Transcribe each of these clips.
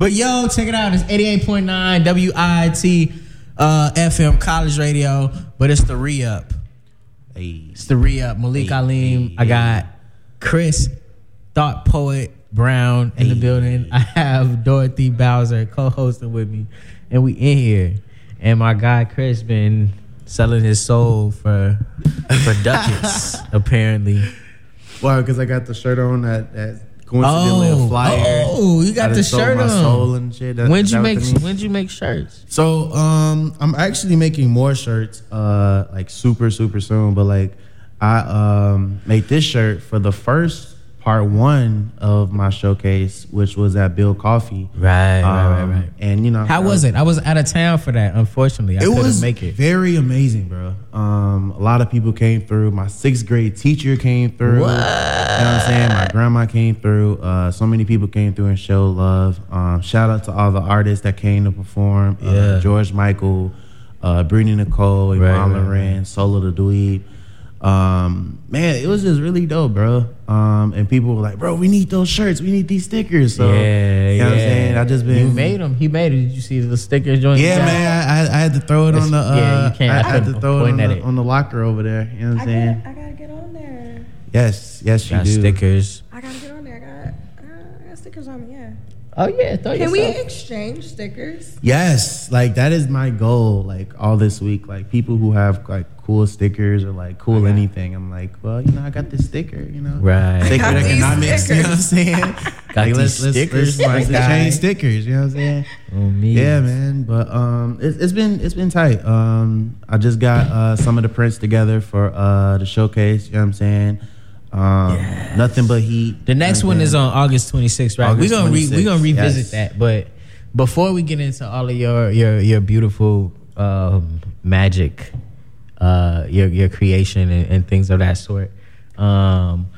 But yo, check it out. It's 88.9 WIT uh, FM College Radio, but it's the ReUp. Hey. It's the ReUp. Malik Hey, Alim. hey, I got Chris, Thought Poet Brown in the building. I have Dorothy Bowser co hosting with me, and we in here. And my guy Chris been selling his soul for for ducats, apparently. Well, because I got the shirt on that, that coincidentally Oh, a flyer. oh, you got the shirt my on. soul and shit. That- When'd you make when'd you make shirts? So um, I'm actually making more shirts, uh, like super super soon. But like, I um made this shirt for the first part one of my showcase, which was at Build Coffee. Right, Um, And you know, How was it? I was out of town for that. Unfortunately, I it couldn't was make it. very amazing, bro. Um, a lot of people came through. My sixth grade teacher came through. What? You know what I'm saying? My grandma came through. Uh, so many people came through and showed love. Um, shout out to all the artists that came to perform. Uh, Yeah. George Michael, uh, Brittany Nicole, Yvonne Right, right, Loren, Solo the Dweeb. Um, man, it was just really dope, bro. Um, and people were like, bro, we need those shirts. We need these stickers. So, yeah, you know yeah. what I'm saying? I just been. You made them. He made it. Did you see the sticker joint? Yeah, Yeah. man, I, I had to throw it on the. Uh, Yeah, you can't- I, I had to throw it on the, it. on the locker over there. You know what I I'm saying? gotta, I gotta get on there. Yes, yes, you Got do. stickers. I gotta get on there. I got, uh, I got stickers on me. Yeah. Oh yeah, throw Can we exchange stickers? Yes, like that is my goal. Like all this week, like people who have like cool stickers or like cool anything. I'm like, well, you know, I got this sticker. You know, Right. Sacred got these economics. You know what I'm saying? Got like, these let's, let's, stickers, let's, my let's exchange stickers. You know what I'm saying? Oh, me. Yeah, man. But um, it's, it's been it's been tight. Um, I just got uh, some of the prints together for uh the showcase. You know what I'm saying? Um, nothing but heat. The next You know what one is on August 26th, right? August we're gonna re- we're gonna revisit yes. that, but before we get into all of your your your beautiful um, magic, uh, your your creation and, and things of that sort. Um,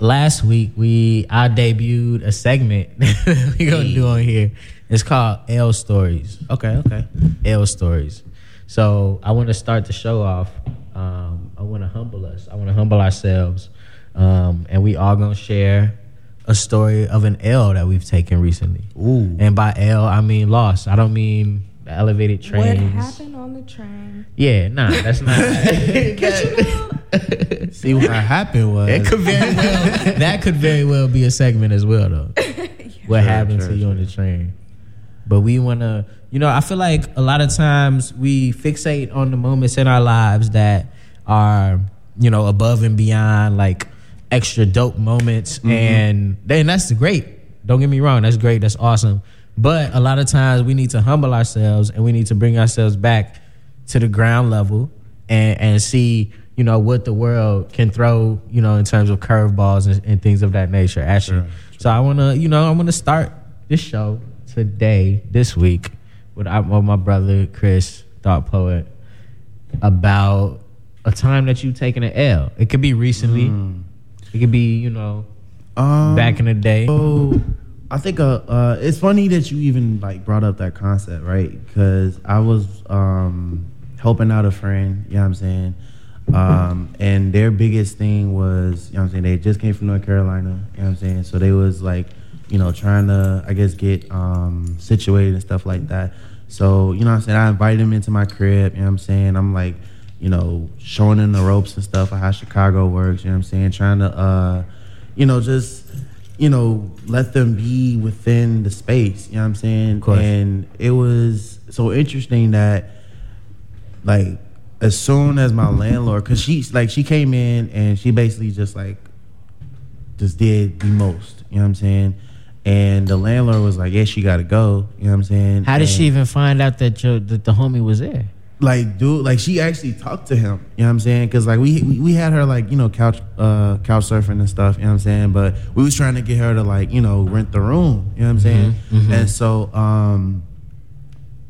last week we I debuted a segment we're gonna do on here. It's called L Stories. Okay, okay. L stories. So I want to start the show off. Um, I want to humble us. I want to humble ourselves, um, and we all gonna share a story of an L that we've taken recently. Ooh. And by L, I mean loss. I don't mean the elevated What happened on the train? Yeah, nah, that's not. See what happened was It could very well. that could very well be a segment as well, though. What Sure, happened sure, to you on the train? But we want to, you know, I feel like a lot of times we fixate on the moments in our lives that are, you know, above and beyond like extra dope moments, mm-hmm. and then that's great. Don't get me wrong, that's great, that's awesome. But a lot of times we need to humble ourselves and we need to bring ourselves back to the ground level and, and see, you know, what the world can throw, you know, in terms of curveballs and, and things of that nature at you. So I want to, you know, I want to start this show today, this week, with, with my brother Chris, thought poet, about a time that you've taken an L. It could be recently. Mm. It could be, you know, um, back in the day. So I think uh, uh, it's funny that you even like brought up that concept, right? Because I was um, helping out a friend, you know what I'm saying? Um, and their biggest thing was, you know what I'm saying, they just came from North Carolina, you know what I'm saying? So they was like, you know, trying to, I guess, get um, situated and stuff like that. So, you know what I'm saying? I invited them into my crib, you know what I'm saying? I'm like, you know, showing them the ropes and stuff of how Chicago works, you know what I'm saying? Trying to, uh, you know, just, you know, let them be within the space, you know what I'm saying? And it was so interesting that, like, as soon as my landlord, cause she like she came in and she basically just like just did the most, you know what I'm saying? And the landlord was like, "Yeah, she got to go." You know what I'm saying? How did And, she even find out that your that the homie was there? Like dude? Like she actually talked to him. You know what I'm saying? Because like we, we we had her like you know couch uh couch surfing and stuff. You know what I'm saying? But we was trying to get her to like you know rent the room. You know what I'm saying? And so um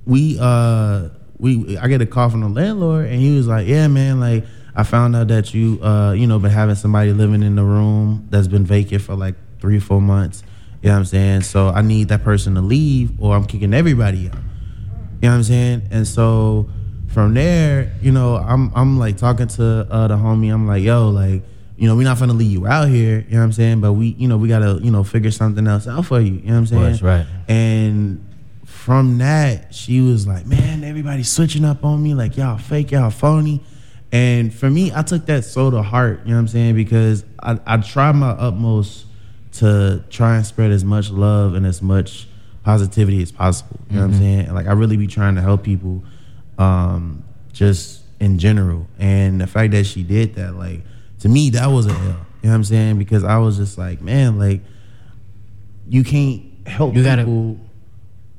we uh we I get a call from the landlord and he was like, "Yeah, man, like I found out that you uh you know been having somebody living in the room that's been vacant for like 3 or 4 months." You know what I'm saying? So I need that person to leave or I'm kicking everybody out. You know what I'm saying? And so from there, you know, I'm I'm like talking to uh, the homie. I'm like, yo, like, you know, we're not gonna leave you out here, you know what I'm saying? But we, you know, we gotta, you know, figure something else out for you, you know what I'm saying? That's right. And from that, she was like, Man, everybody's switching up on me, like y'all fake, y'all phony. And for me, I took that so to heart, you know what I'm saying? Because I, I tried my utmost to try and spread as much love and as much positivity as possible. You know what I'm saying? And like I really be trying to help people um, just in general. And the fact that she did that, like, to me, that was a L. You know what I'm saying? Because I was just like, man, like, you can't help You gotta- people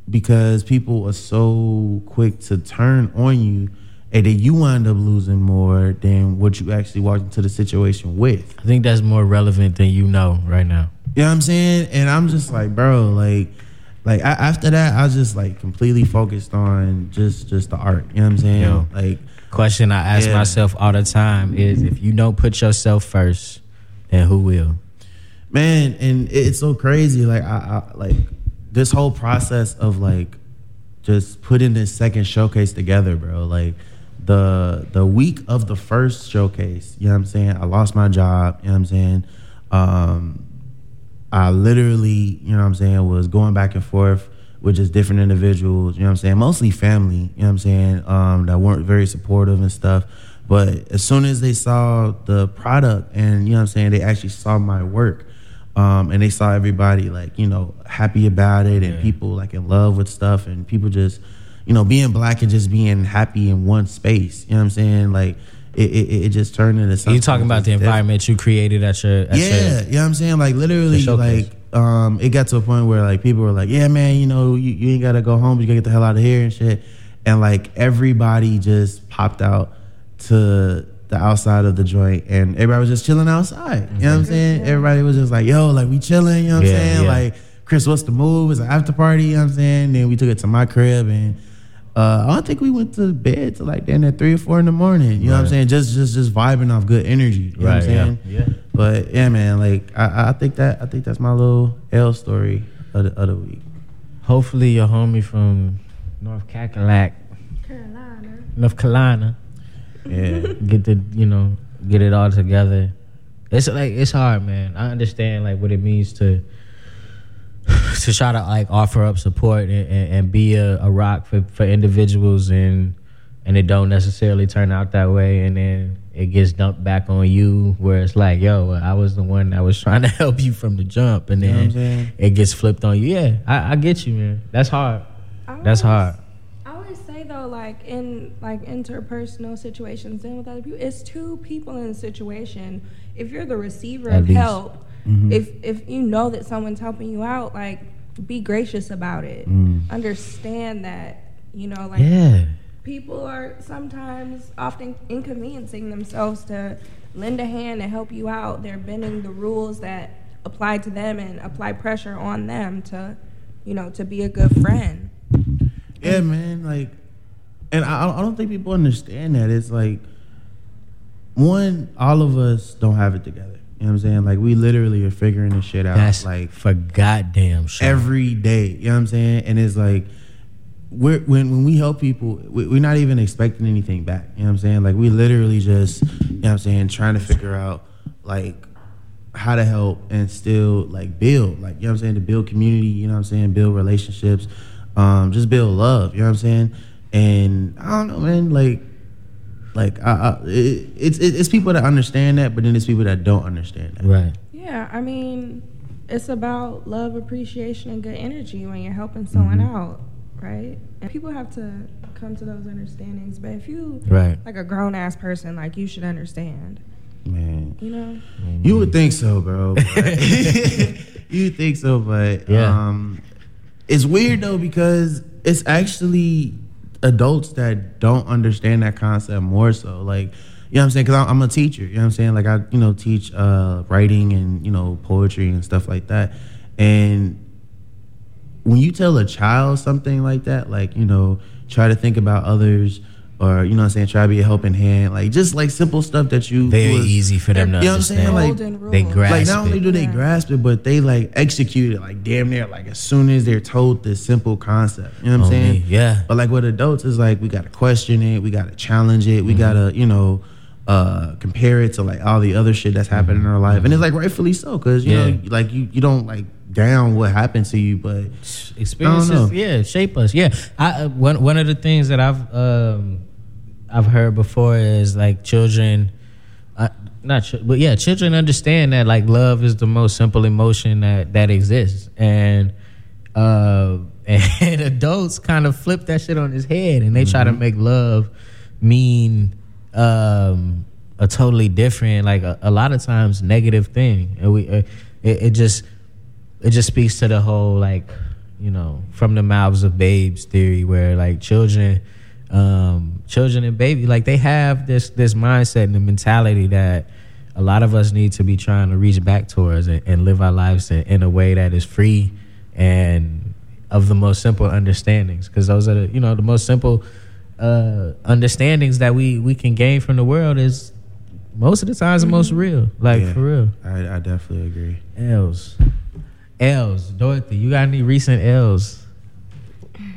because people are so quick to turn on you and then you wind up losing more than what you actually walked into the situation with. I think that's more relevant than you know right now. You know what I'm saying? And I'm just like, bro, like, like I, after that, I was just like completely focused on just just the art. You know what I'm saying? Yo. Like, Question I ask Yeah. myself all the time is if you don't put yourself first, then who will? man, and it's so crazy. Like, I, I like this whole process of like just putting this second showcase together, bro. Like the the week of the first showcase, you know what I'm saying? I lost my job, you know what I'm saying? Um I literally, you know what I'm saying, was going back and forth with just different individuals, you know what I'm saying? Mostly family, you know what I'm saying, um, that weren't very supportive and stuff. But as soon as they saw the product and, you know what I'm saying, they actually saw my work, um, and they saw everybody like, you know, happy about it and people like in love with stuff and people just, you know, being black and just being happy in one space, you know what I'm saying? Like, it, it, it just turned into something. you talking about the different. environment you created at your at Yeah, your, you know what I'm saying? Like literally, like um, it got to a point where like people were like, "Yeah, man, you know, you, you ain't gotta go home, you gotta get the hell out of here and shit." And like everybody just popped out to the outside of the joint, and everybody was just chilling outside. You know what I'm saying? Everybody was just like, "Yo, like we chilling," you know what I'm saying? yeah. Like, Chris, what's the move? It's an after party. You know what I'm saying? Then we took it to my crib and. Uh, I don't think we went to bed till like then at three or four in the morning. You know what I'm saying? Just just just vibing off good energy. You know what I'm Right, yeah, saying? yeah. But yeah, man, like I, I think that I think that's my little L story of the, of the week. Hopefully your homie from North Cackalack, Carolina. North Carolina, Yeah, get the you know get it all together. It's like it's hard, man. I understand like what it means to to try to like offer up support and, and, and be a, a rock for, for individuals and and it don't necessarily turn out that way and then it gets dumped back on you where it's like yo I was the one that was trying to help you from the jump and You know then it gets flipped on you. Yeah I, I get you man. That's hard. I that's always- hard. I always say though, like in like interpersonal situations and with other people, it's two people in a situation. If you're the receiver At of least. help, Mm-hmm. if if you know that someone's helping you out, like be gracious about it. Mm. Understand that you know, like yeah people are sometimes often inconveniencing themselves to lend a hand and help you out. They're bending the rules that apply to them and apply pressure on them to, you know, to be a good friend. yeah, man. Like, and I I don't think people understand that. It's like one, all of us don't have it together. You know what I'm saying? Like we literally are figuring this shit out. that's like for goddamn sure every day. You know what I'm saying? And it's like we're when when we help people, we, we're not even expecting anything back. You know what I'm saying? Like we literally just, you know what I'm saying, trying to figure out like how to help and still like build, like you know what I'm saying, to build community. You know what I'm saying, build relationships, um, just build love. You know what I'm saying? And I don't know, man. Like like I, I, it, it's it's people that understand that, but then it's people that don't understand that. right Yeah, I mean, it's about love, appreciation, and good energy when you're helping someone out, right? And people have to come to those understandings. But if you, right like a grown ass person, like you should understand, Man. you know? You would think so, bro. you would think so, but Yeah. um, it's weird though because it's actually adults that don't understand that concept more so. Like, you know what I'm saying? Because I'm a teacher. You know what I'm saying? Like I, you know, teach uh, writing and you know poetry and stuff like that. And when you tell a child something like that, like you know, try to think about others. Or you know what I'm saying, try to be a helping hand, like just like simple stuff that you very was- easy for them to You know what I'm saying? understand Like, they grasp like not only it. do they Yeah. grasp it, but they like execute it like damn near like as soon as they're told this simple concept. You know what I'm On me, saying? yeah. But like with adults, it's like we gotta question it, we gotta challenge it, we Mm-hmm. gotta, you know, uh compare it to like all the other shit that's happening in our life, and it's like rightfully so because you Yeah. know like you you don't like down what happened to you, but experiences yeah shape us yeah. I uh, one, one of the things that i've um i've heard before is like children uh, not ch- but yeah children understand that like love is the most simple emotion that that exists. And uh and adults kind of flip that shit on his head and they try to make love mean um a totally different like a, a lot of times negative thing. And we uh, it, it just it just speaks to the whole like you know from the mouths of babes theory where like children um children and baby like they have this this mindset and the mentality that a lot of us need to be trying to reach back towards and, and live our lives in, in a way that is free and of the most simple understandings. Because those are the you know the most simple uh understandings that we we can gain from the world is most of the times the most real like Yeah. for real I, I definitely agree. L's. L's. Dorothy, you got any recent L's?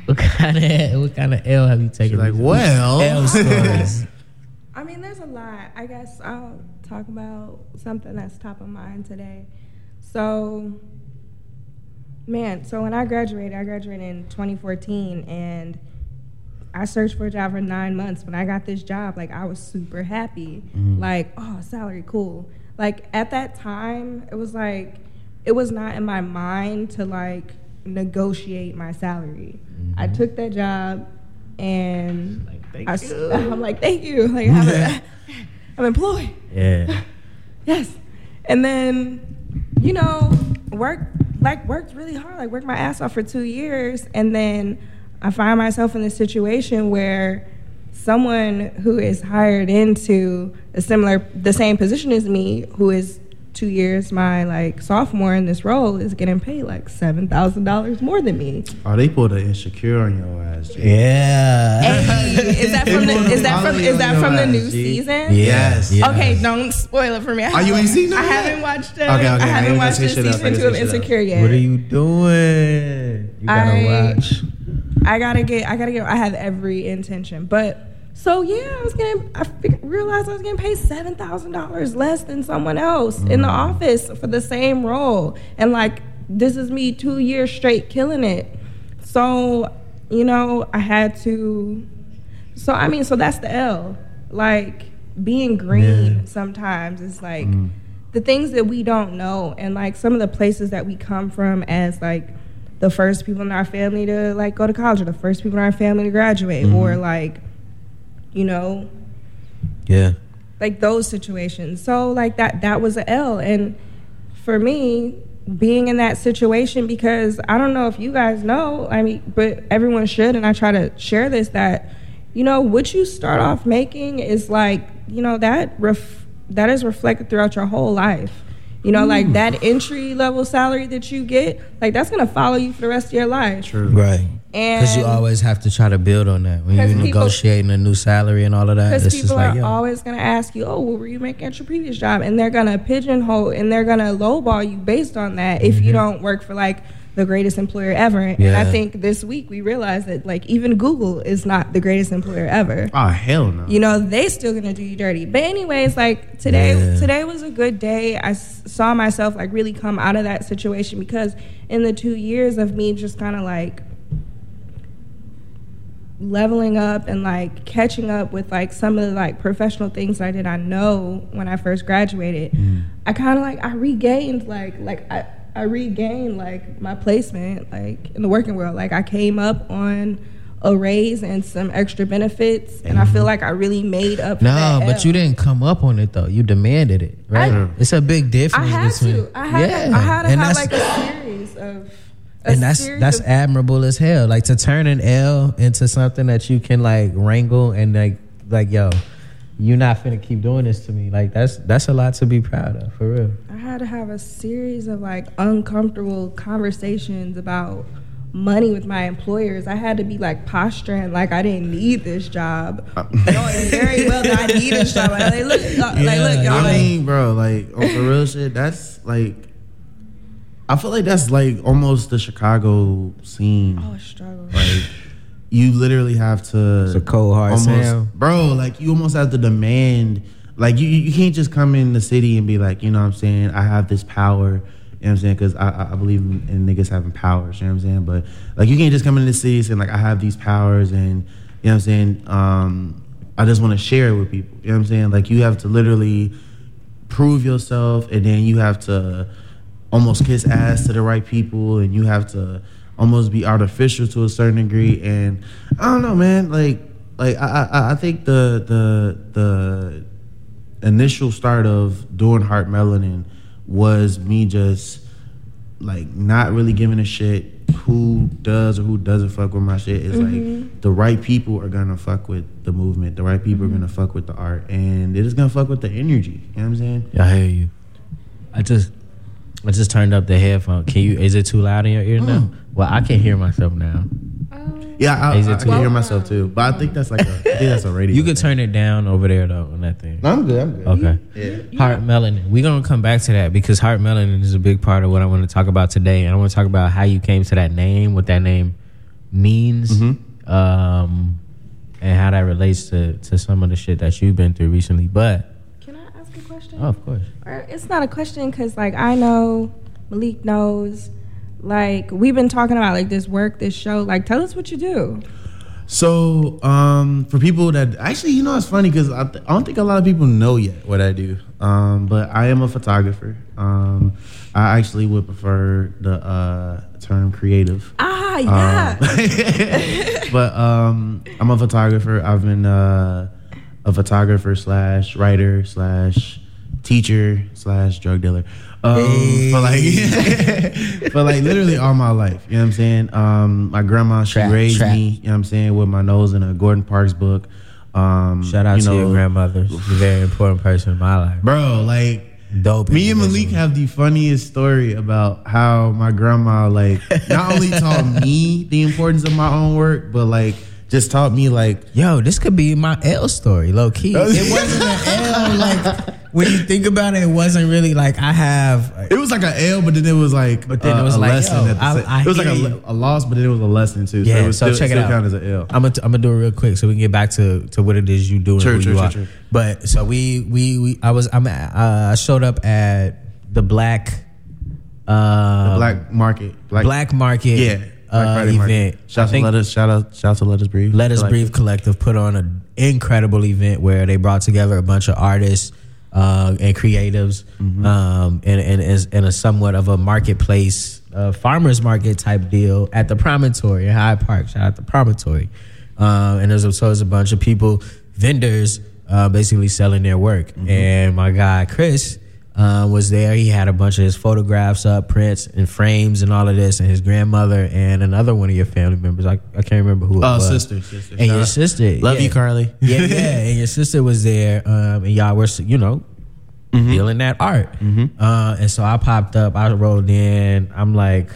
What kind of what kind of L have you taken? She's like, recently? well, L stories. I mean, there's a lot. I guess I'll talk about something that's top of mind today. So, man, so when I graduated, I graduated in 2014, and I searched for a job for nine months. When I got this job, like I was super happy. Mm-hmm. Like, oh, salary, cool. Like at that time, it was like it was not in my mind to like negotiate my salary. I mm-hmm. took that job, and Like, thank I, s- you. I'm like, thank you. Like, I'm, I'm employed. Yeah. Yes. And then, you know, work like worked really hard, like worked my ass off for two years, and then I find myself in this situation where someone who is hired into a similar the same position as me, who is two years my like sophomore in this role, is getting paid like seven thousand dollars more than me. oh, they pulled an insecure on your ass. Jay. Yeah. Hey, is that from the is that from is that from the new season? Yes. Yeah. Okay, don't spoil it for me. I Oh, you ain't seen I that yet? haven't watched it. Okay, okay, I I haven't ain't watched gonna the say shit up, season two gonna of say shit up. Insecure yet. What are you doing? You gotta I- watch. I gotta get. I gotta get. I have every intention, but so yeah, I was getting. I fig- realized I was getting paid seven thousand dollars less than someone else in the Mm. office for the same role, and like this is me two years straight killing it. So you know, I had to. So I mean, so that's the L. Like being green Yeah. sometimes is like the things that we don't know, and like some of the places that we come from as like the first people in our family to like go to college, or the first people in our family to graduate, mm-hmm. or like, you know, Yeah. like those situations. So like that that was a L and for me being in that situation because I don't know if you guys know, I mean, but everyone should and I try to share this that you know what you start off making is like, you know, that ref- that is reflected throughout your whole life. You know, like mm. that entry level salary that you get, like that's gonna follow you for the rest of your life. True. Right. And Because you always have to try to build on that when you're people- negotiating a new salary and all of that. Because It's just people like, are yo, always going to ask you, oh, what were you making at your previous job? And they're going to pigeonhole and they're going to lowball you based on that if mm-hmm. you don't work for like the greatest employer ever. And I. Think this week we realized that like even Google is not the greatest employer ever. Oh hell no. You know, they still gonna do you dirty. But anyways, like today, Yeah. today was a good day. I s- saw myself like really come out of that situation because in the two years of me just kind of like leveling up and like catching up with like some of the like professional things that I did not know when I first graduated, mm. I kind of like I regained like like I I regained like my placement like in the working world. Like I came up on a raise and some extra benefits, and I feel mm-hmm. like I really made up. No, but L. you didn't come up on it though. You demanded it, right? I- it's a big I difference had between. to. I had. yeah, To, I had to and have like a series of. a and that's that's of- admirable as hell. Like to turn an L into something that you can like wrangle and like like yo, you're not finna keep doing this to me. Like that's that's a lot to be proud of for real. I had to have a series of like uncomfortable conversations about money with my employers. I had to be like posturing like I didn't need this job, knowing very well that I need this job. Like, like, look, uh, like look, y'all. I like, mean, bro, like on the real shit, that's like I feel like that's like almost the Chicago scene. oh, struggle. Like you literally have to It's a cold, hard almost, sound. bro. Like you almost have to demand like you you can't just come in the city and be like, you know what I'm saying, I have this power. You know what I'm saying? Because I, I- I believe in, in niggas having powers. You know what I'm saying? But like, you can't just come in the city saying like, I have these powers, and you know what I'm saying. Um, I just want to share it with people. You know what I'm saying? Like, you have to literally prove yourself, and then you have to almost kiss ass to the right people, and you have to almost be artificial to a certain degree. Mm-hmm. And I don't know, man. Like, like I I, I think the the the initial start of doing Heart Melanin was me just like not really giving a shit who does or who doesn't fuck with my shit. It's like mm-hmm. the right people are gonna fuck with the movement. The right people are mm-hmm. gonna fuck with the art, and they're just gonna fuck with the energy. You know what I'm saying? I hear you. I just I just turned up the headphone. Can you? Is it too loud in your ear mm. now? Well, I can hear myself now. Yeah, I, I, Is I can hear myself too, but I think that's like a, I think that's a radio. You can thing. turn it down over there though on that thing. No, I'm good. I'm good. Okay. Yeah. Heart melanin. We're gonna come back to that because heart melanin is a big part of what I want to talk about today, and I want to talk about how you came to that name, what that name means, um, and how that relates to to some of the shit that you've been through recently. But Can I ask a question? oh, of course, Or it's not a question because like I know Malik knows. Like we've been talking about like this work, this show. Like tell us what you do. So, um, for people that actually, you know, it's funny because I, th- I don't think a lot of people know yet what I do. Um, but I am a photographer. Um, I actually would prefer the uh, term creative. Ah, yeah. Um, but um, I'm a photographer. I've been uh, a photographer slash writer slash teacher slash drug dealer um, for like for like literally all my life. You know what I'm saying? Um, my grandma she Trap, raised trap. me. You know what I'm saying with my nose in a Gordon Parks book. Um, shout out you to your grandmother. She's a very important person in my life. bro. Like Dope. me and. Malik have the funniest story about how my grandma like not only taught me the importance of my own work, but like just taught me like Yo, this could be my L story, low key. It wasn't an L. Like when you think about it, it wasn't really like I have. it was like an L, but then it was like But then it uh, was a like, lesson. yo, the I- I it was like a, a loss, but then it was a lesson too. Yeah, so it was so still, check it out. count as an L. I'm gonna I'm gonna do it real quick so we can get back to to what it is you do and Sure, who sure, you sure, are. sure. But so we we we I was I'm at, uh, I showed up at the black uh Black market, black, black market yeah, uh, event. market. Shout out to let us shout out shout out to let us breathe. Let Us Like- Breathe Collective put on an incredible event where they brought together a bunch of artists uh, and creatives Mm-hmm. um, in, in, in, in a somewhat of a marketplace, uh, farmer's market type deal at the Promontory in Hyde Park. Shout out to the Promontory. Uh, and there's a, so there's a bunch of people, vendors, uh, basically selling their work. Mm-hmm. And my guy, Chris, uh, was there. He had a bunch of his photographs up, prints and frames and all of this, and his grandmother and another one of your family members. I, I can't remember who it Oh, was. sister, sister. And your sister. Love yeah. you, Carly. yeah, yeah. And your sister was there, um, and y'all were, you know, Mm-hmm. feeling that art. Uh, and so I popped up, I rolled in. I'm like,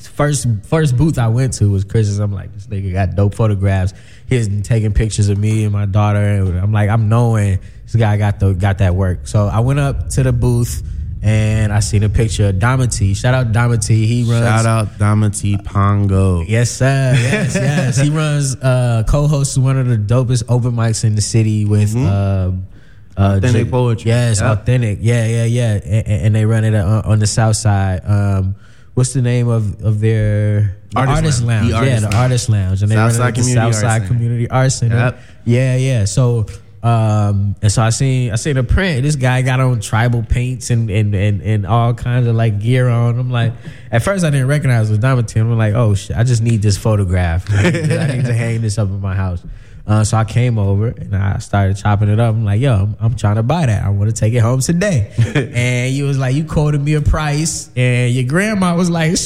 first first booth I went to was Chris's. I'm like, this nigga got dope photographs. He's taking pictures of me and my daughter. And I'm like, I'm knowing this guy got the got that work. So I went up to the booth. And I seen a picture of Dometi. Shout out Dometi. He runs Shout out Dometi Pongo. Yes, sir. Yes, yes. He runs, uh, co-hosts one of the dopest open mics in the city with uh, uh, Mm-hmm. Authentic J- poetry. Yes, Yep. authentic. Yeah, yeah, yeah. And, and they run it on, on the south side. Um, what's the name of of their the Artist artist, Lounge. lounge? The yeah, Artist the Lounge. artist lounge, and they run it Southside at the Southside Center. Community Arts Center. Yep. Yeah, yeah. So. Um, and so I seen I seen a print. This guy got on tribal paints and and, and, and all kinds of like gear on. I'm like, at first I didn't recognize it was Diamond I'm like, oh shit, I just need this photograph. I need to, I need to hang this up in my house. Uh, so I came over and I started chopping it up. I'm like, yo, I'm, I'm trying to buy that. I want to take it home today. and you was like, you quoted me a price, and your grandma was like,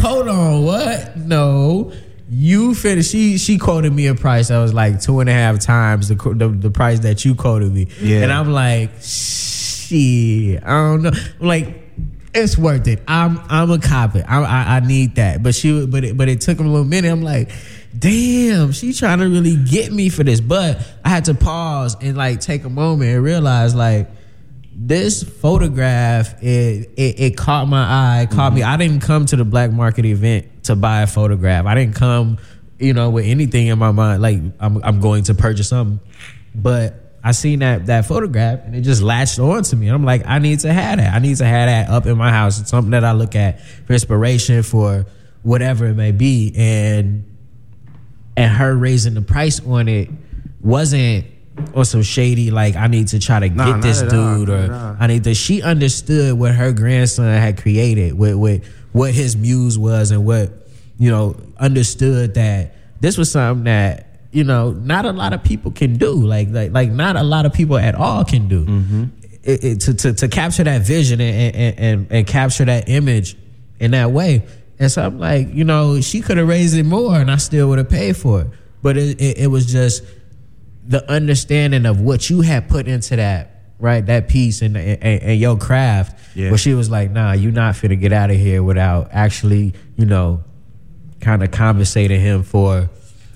hold on, what? No. You finished. She she quoted me a price that was like two and a half times the the, the price that you quoted me. Yeah. And I'm like, shit. I don't know. Like, it's worth it. I'm I'm a cop it. I, I I need that. But she but it, but it took him a little minute. I'm like, damn, she trying to really get me for this. But I had to pause and like take a moment and realize like this photograph it it, it caught my eye, it caught me. Mm-hmm. I didn't come to the black market event to buy a photograph. I didn't come, you know, with anything in my mind like I'm I'm going to purchase something. But I seen that that photograph and it just latched on to me. I'm like, I need to have that. I need to have that up in my house. It's something that I look at for inspiration for whatever it may be. And and her raising the price on it wasn't on some shady like I need to try to Nah, get this dude or. I need to. She understood what her grandson had created, with, with what his muse was, and what you know understood that this was something that you know not a lot of people can do. Like like like not a lot of people at all can do. Mm-hmm. It, it, to, to to capture that vision and and, and and capture that image in that way. And so I'm like, you know, she could have raised it more, and I still would have paid for it. But it, it, it was just the understanding of what you had put into that right that piece and and, and your craft Yeah. where she was like nah you're not finna get out of here without actually you know kind of compensating him for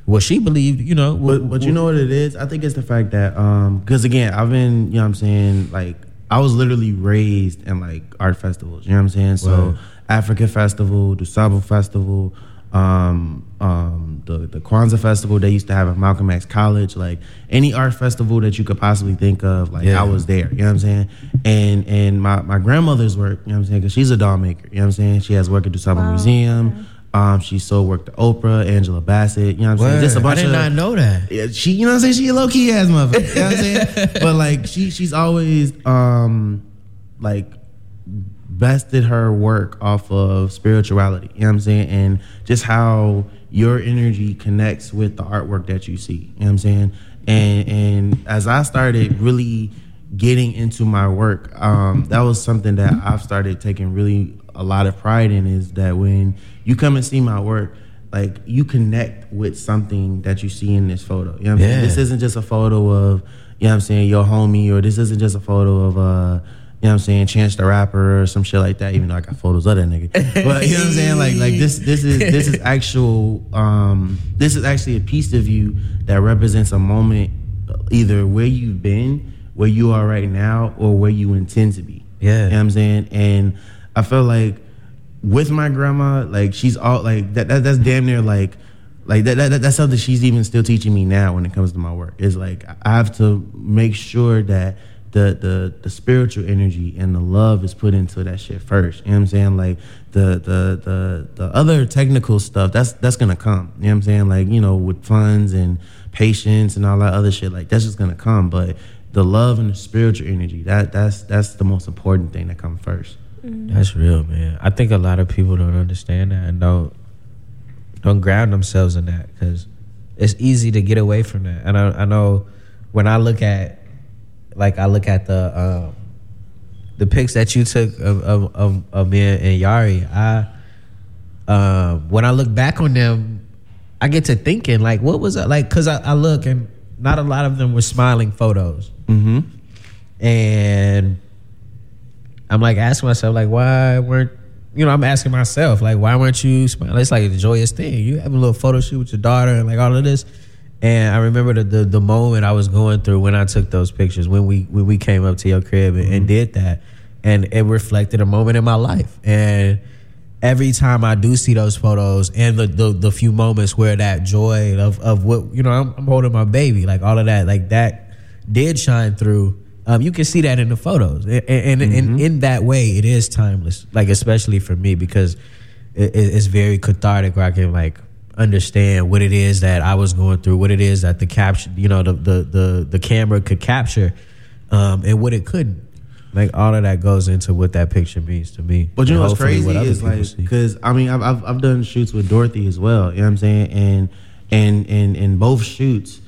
what she believed you know But but you know what it is? I think it's the fact that um because again, I've been, you know what I'm saying, like I was literally raised in like art festivals, you know what I'm saying? So Right. African Festival, DuSable Festival, um um the the Kwanzaa Festival they used to have at Malcolm X College, like any art festival that you could possibly think of, like Yeah. I was there, you know what I'm saying? And and my my grandmother's work, you know what I'm saying, cuz she's a doll maker, you know what I'm saying? She has work at DuSable Wow. Museum. Um, she sold work to Oprah, Angela Bassett, you know what I'm saying? Just a Word. bunch I did of not know that yeah, she, you know what I'm saying? She a low key ass motherfucker. You know what I'm saying? but like she she's always um like bested her work off of spirituality. You know what I'm saying? And just how your energy connects with the artwork that you see. You know what I'm saying? And and as I started really getting into my work, um, that was something that I've started taking really a lot of pride in is that when you come and see my work, like you connect with something that you see in this photo. You know what I'm saying? Yeah. This isn't just a photo of, you know what I'm saying, your homie, or this isn't just a photo of uh you know what I'm saying, Chance the Rapper or some shit like that, even though I got photos of that nigga. But you know what I'm saying? Like like this this is this is actual um this is actually a piece of you that represents a moment either where you've been, where you are right now, or where you intend to be. Yeah. You know what I'm saying? And I feel like with my grandma, like she's all like that, that that's damn near like like that, that that's something she's even still teaching me now when it comes to my work. Is like I have to make sure that the the the spiritual energy and the love is put into that shit first. You know what I'm saying? Like the the the the other technical stuff that's that's gonna come. You know what I'm saying? Like, you know, with funds and patience and all that other shit, like that's just gonna come. But the love and the spiritual energy, that that's that's the most important thing that comes first. Mm-hmm. That's real, man. I think a lot of people don't understand that and don't don't ground themselves in that because it's easy to get away from that. And I, I know when I look at, like, I look at the um, the pics that you took of of, of, of me and Yari. I um, when I look back on them, I get to thinking like, what was it like? Because I, I look and not a lot of them were smiling photos Mm-hmm. and I'm like asking myself, like, why weren't you know? I'm asking myself, like, why weren't you smiling? It's like a joyous thing. You have a little photo shoot with your daughter and like all of this. And I remember the, the the moment I was going through when I took those pictures when we when we came up to your crib and, and did that, and it reflected a moment in my life. And every time I do see those photos and the the, the few moments where that joy of of what you know, I'm, I'm holding my baby, like all of that, like that did shine through. Um, you can see that in the photos, and, and, and in that way, it is timeless. Like especially for me because it, it- it's very cathartic, where I can like understand what it is that I was going through, what it is that the capture, you know, the the the, the camera could capture, um, and what it couldn't. Like all of that goes into what that picture means to me. But you and know what's hopefully crazy what other is people like because I mean I've, I've I've done shoots with Dorothy as well. You know what I'm saying? And and and in both shoots,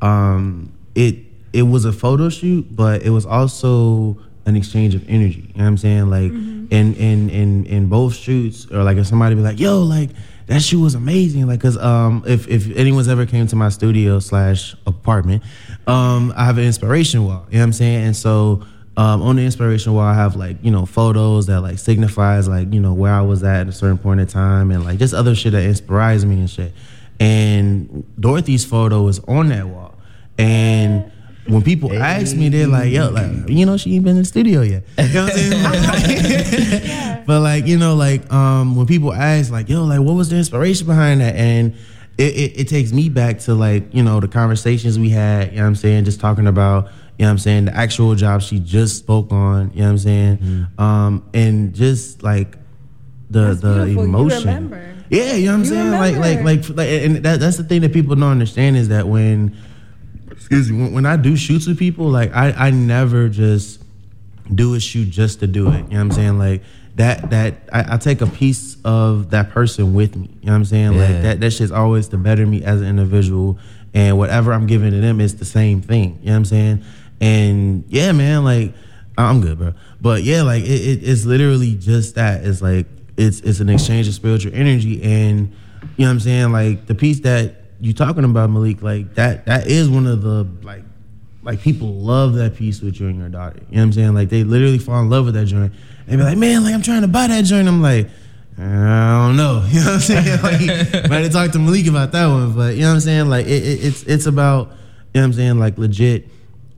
um, it it was a photo shoot, but it was also an exchange of energy. You know what I'm saying? Like in in in in both shoots, or like if somebody be like, "Yo, like." That shoot was amazing, like, cause um, if if anyone's ever came to my studio slash apartment, um, I have an inspiration wall. You know what I'm saying? And so um, on the inspiration wall, I have like you know photos that like signifies like you know where I was at at a certain point in time, and like just other shit that inspires me and shit. And Dorothy's photo is on that wall, and when people ask me, they're like, "Yo, like you know, she ain't been in the studio yet." You know what I'm saying? but like you know, like um, when people ask, like, "Yo, like what was the inspiration behind that?" and it, it, it takes me back to like you know the conversations we had. You know what I'm saying? Just talking about you know what I'm saying the actual job she just spoke on. You know what I'm saying? Mm-hmm. Um, and just like the That's the emotion. remember. Yeah, you know what I'm You saying? Like like like like, and that, that's the thing that people don't understand is that when excuse me when, when I do shoots with people, like I I never just do a shoot just to do it. You know what I'm saying? Like that that I, I take a piece of that person with me. You know what I'm saying? Yeah. Like that that shit's always to better me as an individual. And whatever I'm giving to them is the same thing. You know what I'm saying? And yeah, man, like I'm good, bro. But yeah, like it, it, it's literally just that. It's like it's it's an exchange of spiritual energy and you know what I'm saying? Like the piece that you talking about, Malik, like that that is one of the like like people love that piece with you and your daughter. You know what I'm saying? Like they literally fall in love with that joint. They be like, man, like I'm trying to buy that joint. I'm like, I don't know. You know what I'm saying? Like, to talk to Malik about that one. But you know what I'm saying? Like it, it, it's it's about you know what I'm saying? Like legit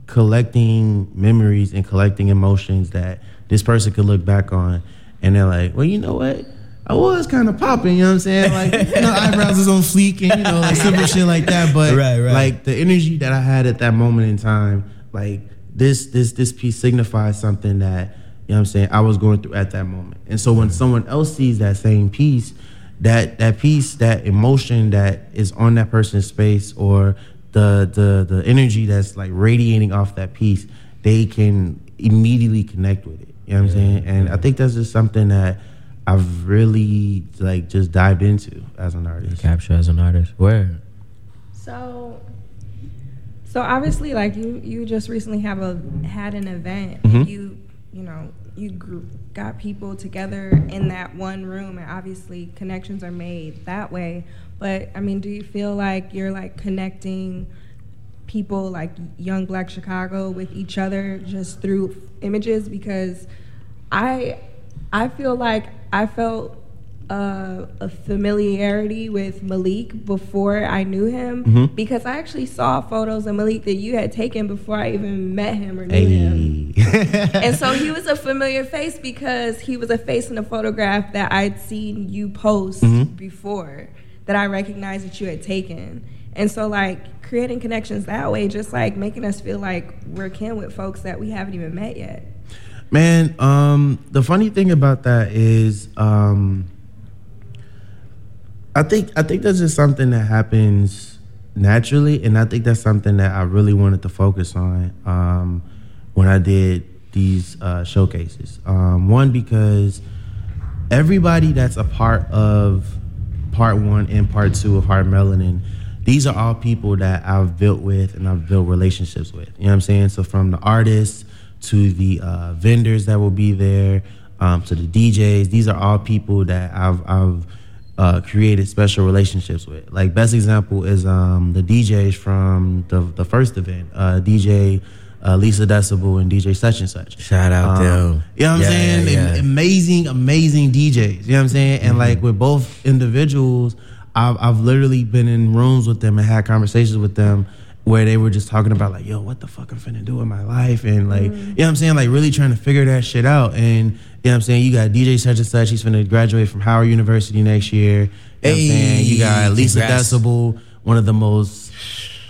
collecting memories and collecting emotions that this person could look back on, and they're like, well, you know what? I was kind of popping, you know what I'm saying? Like, you know, eyebrows is on fleek and, you know, like simple shit like that. But Right, right. like the energy that I had at that moment in time, like this this this piece signifies something that, you know what I'm saying, I was going through at that moment. And so when someone else sees that same piece, that that piece, that emotion that is on that person's space or the the the energy that's like radiating off that piece, they can immediately connect with it. You know what I'm saying? And I think that's just something that I've really like just dived into as an artist. Capture as an artist. Where? So, so obviously, like you, you just recently have a had an event. Mhm. And you, you know, you group, got people together in that one room, and obviously connections are made that way. But I mean, do you feel like you're like connecting people like young Black Chicago with each other just through images? Because I, I feel like I felt uh, a familiarity with Malik before I knew him Mhm. because I actually saw photos of Malik that you had taken before I even met him or knew him. And so he was a familiar face because he was a face in a photograph that I'd seen you post Mhm. before that I recognized that you had taken. And so like creating connections that way, just like making us feel like we're kin with folks that we haven't even met yet. Man, um, the funny thing about that is, um, I think I think that's just something that happens naturally, and I think that's something that I really wanted to focus on um, when I did these uh, showcases. Um, one because everybody that's a part of part one and part two of Heart Melanin, these are all people that I've built with and I've built relationships with. You know what I'm saying? So from the artists to the uh, vendors that will be there, um, to the DJs, these are all people that I've I've uh, created special relationships with. Like best example is um, the DJs from the the first event, uh, DJ. Uh, Lisa Decibel and DJ such and such. Shout out Um, them. You know what Yeah, I'm saying? yeah, yeah. Amazing, amazing DJs. You know what I'm saying? And like with both individuals, I've, I've literally been in rooms with them and had conversations with them where they were just talking about like, yo, what the fuck I'm finna do with my life? And like, mm. you know what I'm saying? Like really trying to figure that shit out. And you know what I'm saying? You got DJ such and such. He's finna graduate from Howard University next year. You know what I'm saying? You got Lisa congrats. Decibel, one of the most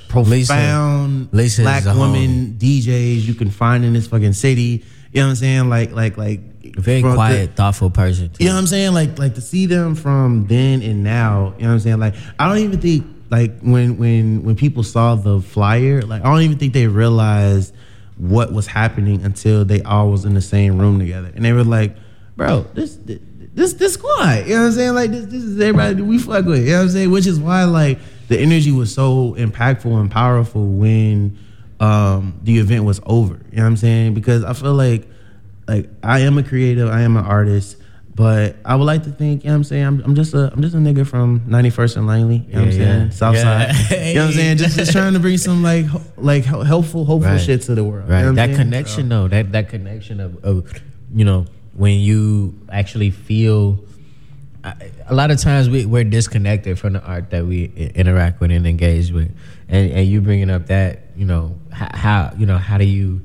profound Lisa is black woman DJs you can find in this fucking city. You know what I'm saying? Like, like, like, Very from the- quiet, thoughtful person. too. you know what I'm saying? Like, like to see them from then and now. You know what I'm saying? Like, I don't even think like when when when people saw the flyer, like I don't even think they realized what was happening until they all was in the same room together, and they were like, "Bro, this." This this squad, you know what I'm saying? Like this this is everybody we fuck with, you know what I'm saying? Which is why like the energy was so impactful and powerful when um the event was over. You know what I'm saying? Because I feel like like I am a creative, I am an artist, but I would like to think, you know what I'm saying, I'm, I'm just a I'm just a nigga from 91st and Langley, you know what I'm Yeah, saying? yeah. South Yeah. side. You know what I'm saying? Just just trying to bring some like like helpful hopeful Right. shit to the world. you know that saying? connection though, that that connection of, of you know, when you actually feel I- a lot of times we, we're disconnected from the art that we interact with and engage with, and and you bringing up that you know how, how you know how do you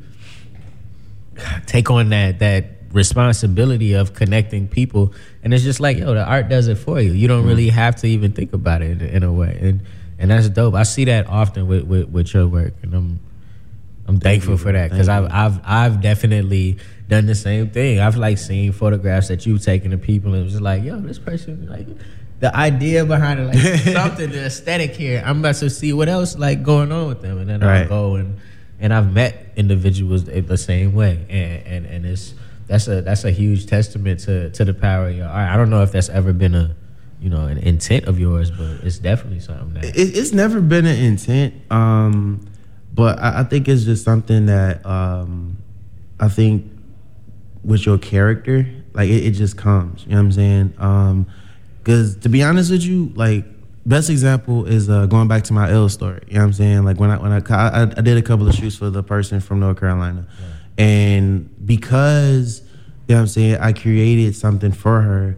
take on that that responsibility of connecting people, and it's just like yo, the art does it for you. You don't really have to even think about it in, in a way, and and that's dope. I see that often with with, with your work, and I'm I'm thankful you, for that because I've I've I've definitely done the same thing. I've like seen photographs that you've taken of people, and it was like, yo, this person like. The idea behind it, like something, the aesthetic here. I'm about to see what else like going on with them, and then I'll go and and I've met individuals the same way, and and, and it's that's a that's a huge testament to to the power of your art. I don't know if that's ever been a you know an intent of yours, but it's definitely something that it, it's never been an intent um but I, I think it's just something that um i think with your character like it, it just comes you know what i'm saying? Um because to be honest with you like best example is uh going back to my ill story you know what i'm saying? Like when i when i i, I did a couple of shoots for the person from north carolina. And because you know what i'm saying i created something for her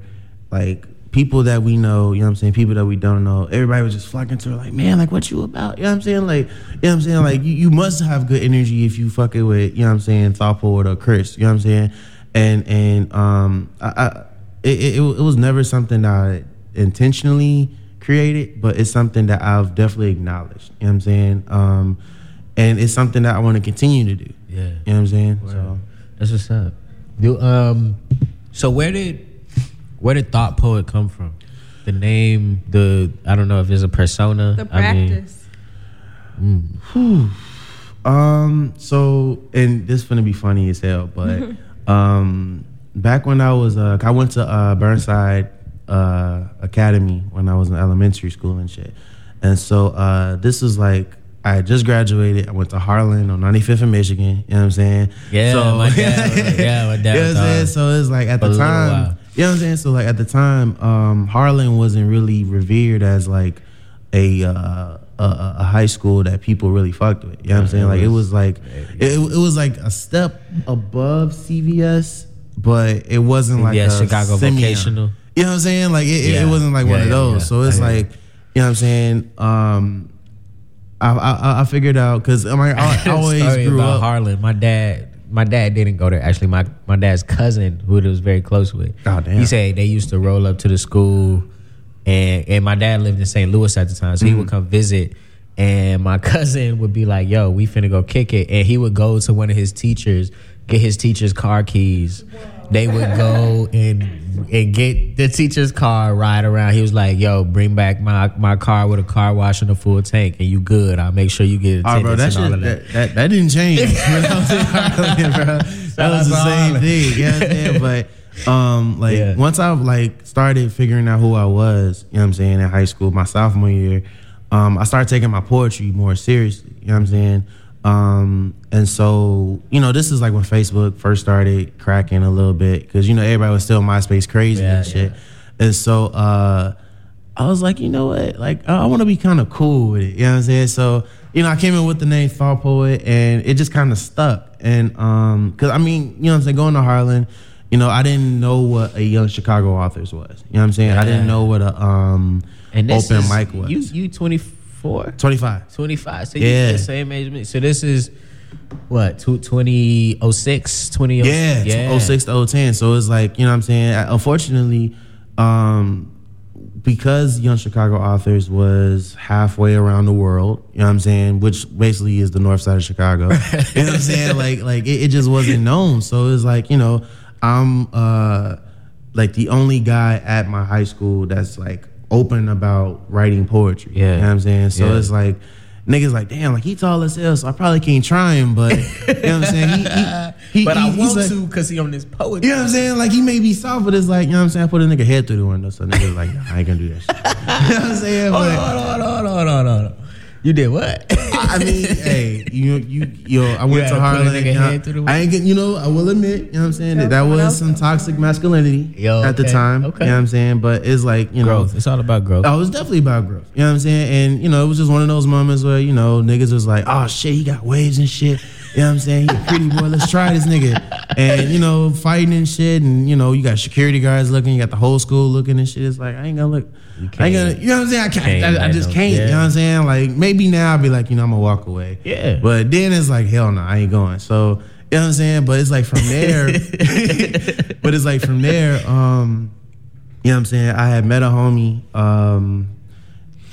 like people that we know, you know what I'm saying, people that we don't know, everybody was just flocking to her like, man, like what you about? You know what I'm saying? Like, you know what I'm saying? Like you, you must have good energy if you fucking with, you know what I'm saying, thoughtful or Chris, you know what I'm saying? And and um I, I it, it, it was never something that I intentionally created, but it's something that I've definitely acknowledged. You know what I'm saying? Um and it's something that I want to continue to do. yeah. You know what I'm saying? So That's what's up. Do um so where did where did Thought Poet come from? The name, the I don't know if it's a persona. The I mean, practice. Um. So, and this is gonna be funny as hell, but um, back when I was uh, I went to uh, Burnside uh Academy when I was in elementary school and shit, and so uh, this was like. I had just graduated. I went to Harlan on 95th in Michigan. You know what I'm saying? Yeah, so, my dad was- yeah, my dad You know what I'm saying? So it's like at the time, you know what I'm saying? So like at the time, um, Harlan wasn't really revered as like a, uh, a a high school that people really fucked with. You know what I'm saying? Like it was like it, it was like a step above CVS, but it wasn't like a Chicago Simeon. Vocational. You know what I'm saying? Like it, it- Yeah. it wasn't like one Yeah, of those. So it's like you know what I'm saying. Um, I I, I figured out because I, mean, I, I always Story grew about up. Harlan. My dad, my dad didn't go there. Actually, my my dad's cousin, who he was very close with, Oh, damn. he said they used to roll up to the school, and and my dad lived in St. Louis at the time, so he Mm-hmm. would come visit. And my cousin would be like, "Yo, we finna go kick it," and he would go to one of his teachers, get his teacher's car keys. They would go and and get the teacher's car, ride around. He was like, "Yo, bring back my my car with a car wash and a full tank, and you good. I'll make sure you get Oh, bro, that and all shit, of that." that, that, that didn't change when I was in Harlan, bro. That was the same thing. You know what I'm saying? But um, like Yeah. once I like started figuring out who I was, you know what I'm saying, in high school, my sophomore year, um, I started taking my poetry more seriously. You know what I'm saying? Um, and so, you know, this is like when Facebook first started cracking a little bit because you know everybody was still MySpace crazy Yeah, and shit. And so uh I was like, you know what? Like, I, I want to be kind of cool with it. You know what I'm saying? So, you know, I came in with the name Thought Poet, and it just kind of stuck. And um, cause I mean, you know what I'm saying? Going to Harlan, you know, I didn't know what a young Chicago authors was. You know what I'm saying? I didn't know what a um open is, mic was. You you 24? 25. 25. So Yeah. you the same age as me. So this is what, two- 2006, 20 Yeah, yeah. 06 to 010. So it's like, you know what I'm saying? Unfortunately, um, because Young Chicago Authors was halfway around the world, you know what I'm saying, which basically is the north side of Chicago. you know what I'm saying? Like like it, it just wasn't known. So it's like, you know, I'm uh like the only guy at my high school that's like open about writing poetry. Yeah. You know what I'm saying? So Yeah. it's like niggas like, damn, like he tall as hell, so I probably can't try him, but you know what I'm saying? He, he, he, But he- I he's want like- to because he on this poetry. you know what I'm saying? Like he may be soft, but it's like, you know what I'm saying? I put a nigga head through the window, so niggas like, nah, I ain't gonna do that shit. you know what I'm saying? Hold on, But, hold on, hold on, hold on, hold on. You did what? I mean, hey, you you yo, I went had to nigga you know, head the window? I ain't get, you know, I will admit, you know what I'm saying, that that was some toxic masculinity Yo, at the time. okay. You know what I'm saying? But it's like, you know, growth. It's all about growth. Oh, it was definitely about growth. You know what I'm saying? And, you know, it was just one of those moments where, you know, niggas was like, oh shit, he got waves and shit. You know what I'm saying? He a pretty boy. Let's try this nigga. And, you know, fighting and shit. And, you know, you got security guards looking, you got the whole school looking and shit. It's like, I ain't gonna look. I ain't can't- gonna, you know what I'm saying? I can't. I, I just can't. You know what I'm saying? Like, maybe now I'll be like, you know, I'm gonna walk away. Yeah. But then it's like, hell no, I ain't going. So you know what I'm saying? But it's like from there, but it's like from there, um, you know what I'm saying? I had met a homie, um,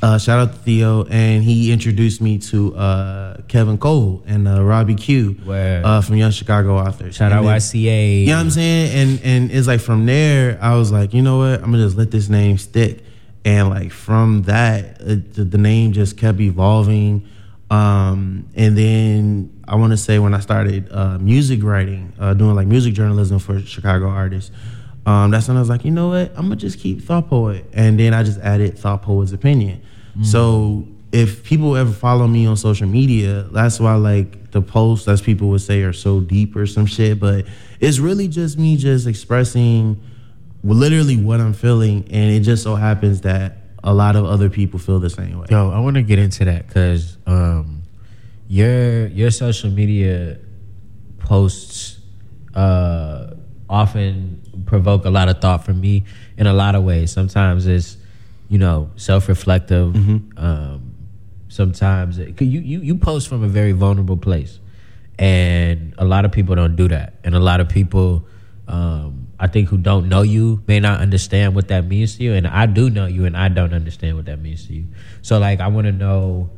uh, shout out to Theo, and he introduced me to uh, Kevin Coval and uh, Robbie Q uh, from Young Chicago Authors. Shout And out then- YCA. you know what I'm saying? And and it's like from there, I was like, you know what? I'm gonna just let this name stick. And like from that, it, the, the name just kept evolving. Um, and then I want to say when I started uh, music writing, uh, doing like music journalism for Chicago artists, um, that's when I was like, you know what? I'm gonna just keep Thought Poet, and then I just added Thought Poet's opinion. So if people ever follow me on social media, that's why like the posts, as people would say, are so deep or some shit. But it's really just me just expressing literally what I'm feeling, and it just so happens that a lot of other people feel the same way. Yo, I want to get into that because um, your your social media posts uh, often provoke a lot of thought from me in a lot of ways. Sometimes it's you know self reflective. Um, sometimes it, 'cause you, you you post from a very vulnerable place, and a lot of people don't do that, and a lot of people. Um, I think who don't know you may not understand what that means to you, and I do know you, and I don't understand what that means to you. So, like, I want to know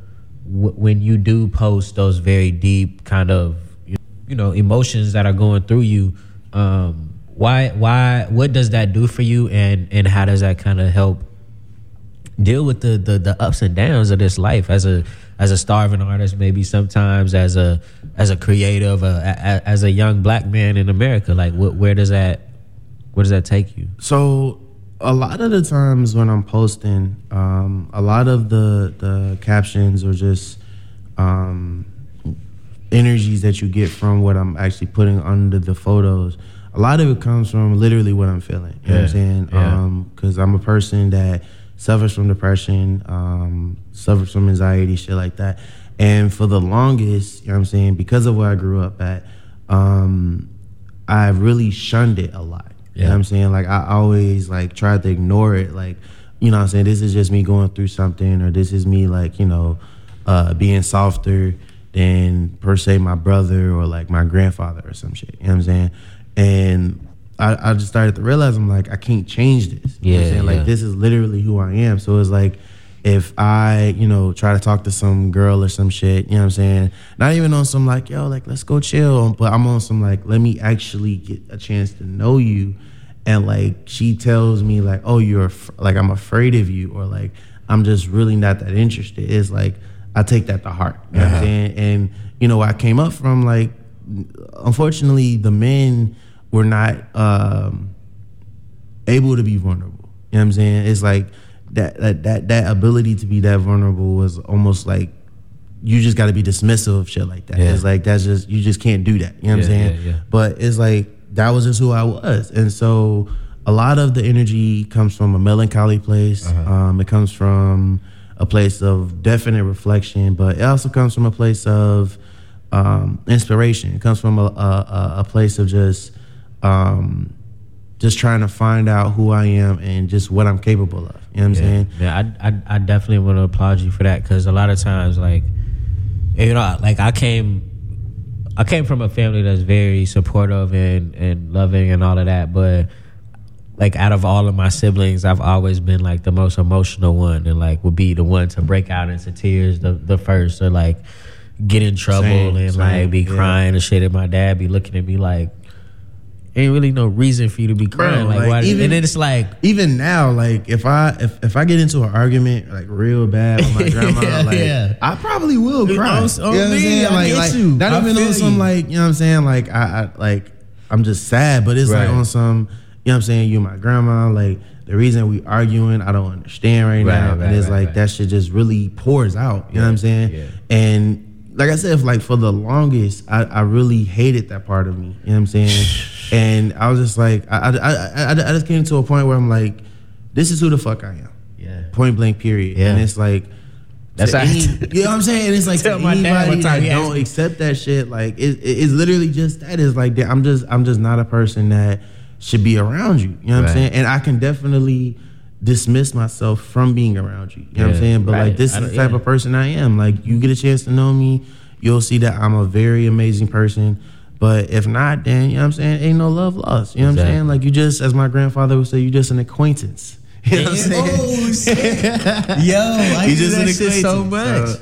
w- when you do post those very deep kind of you know emotions that are going through you. Um, why, why, what does that do for you, and and how does that kind of help deal with the, the the ups and downs of this life as a as a starving artist maybe sometimes as a as a creative uh, a, a, as a young black man in america like wh- where does that where does that take you So a lot of the times when I'm posting, um, a lot of the the captions or just um, energies that you get from what I'm actually putting under the photos. A lot of it comes from literally what I'm feeling. You know what I'm Yeah, saying? yeah. Because I'm a person that suffers from depression, um, suffers from anxiety, shit like that. And for the longest, you know what I'm saying, because of where I grew up at, um, I really shunned it a lot. You know what I'm saying? Like I always like tried to ignore it. Like, you know what I'm saying? This is just me going through something or this is me like, you know, uh, being softer than per se my brother or like my grandfather or some shit. You know what I'm saying? And I, I just started to realize I'm like, I can't change this. You know what I'm Yeah, saying? Like yeah. this is literally who I am. So it's like if I, you know, try to talk to some girl or some shit, you know what I'm saying? Not even on some like, yo, like let's go chill, but I'm on some like, let me actually get a chance to know you. And like she tells me like, oh, you're af- like I'm afraid of you, or like I'm just really not that interested. It's like I take that to heart. You know what I'm saying? And you know, I came up from like, unfortunately, the men were not. um able to be vulnerable. You know what I'm saying? It's like that that that, that ability to be that vulnerable was almost like you just got to be dismissive of shit like that. Yeah. It's like that's just you just can't do that. You know what I'm saying? yeah, yeah. But it's like that was just who I was, and so a lot of the energy comes from a melancholy place. Uh-huh. Um, it comes from a place of definite reflection, but it also comes from a place of um, inspiration. It comes from a, a, a- place of just um, just trying to find out who I am and just what I'm capable of. You know what I'm saying? Yeah, I, I, I definitely want to applaud you for that because a lot of times, like, you know, like I came, I came from a family that's very supportive and, and loving and all of that, but like out of all of my siblings, I've always been like the most emotional one and like would be the one to break out into tears the, the first or like get in trouble Same, and same, like be yeah. crying and shit. And my dad be looking at me like, ain't really no reason for you to be crying. like, like, why? even- and then it's like, Even now, like if I if, if I get into an argument like real bad with my grandma, Yeah, like yeah. I probably will cry. On- you know on what I'm saying? I Like, get like you. not I even on some you. like you know what I'm saying? Like I, I like I'm just sad, but it's Right. like on some you know what I'm saying? You my grandma, like the reason we arguing, I don't understand right, Right, now. right, and it's like that shit just really pours out. You know what I'm saying? yeah. And like I said, like for the longest, I, I really hated that part of me. You know what I'm saying? and I was just like, I, I, I, I, I just came to a point where I'm like, this is who the fuck I am. yeah. Point blank, period. Yeah. And it's like, That's how- any, you know what I'm saying? It's like Tell anybody that don't accept that shit, like it, it- it's literally just that. It's like. I'm just I'm just not a person that should be around you. You know what Right. I'm saying? And I can definitely dismiss myself from being around you. You know what I'm saying? But right. like this is the type yeah. of person I am. Like you get a chance to know me, you'll see that I'm a very amazing person. But if not, then you know what I'm saying, ain't no love lost. You know what I'm saying? Like you just, as my grandfather would say, you just an acquaintance. You know what I'm saying? Yo, I You use just that an shit so much. So,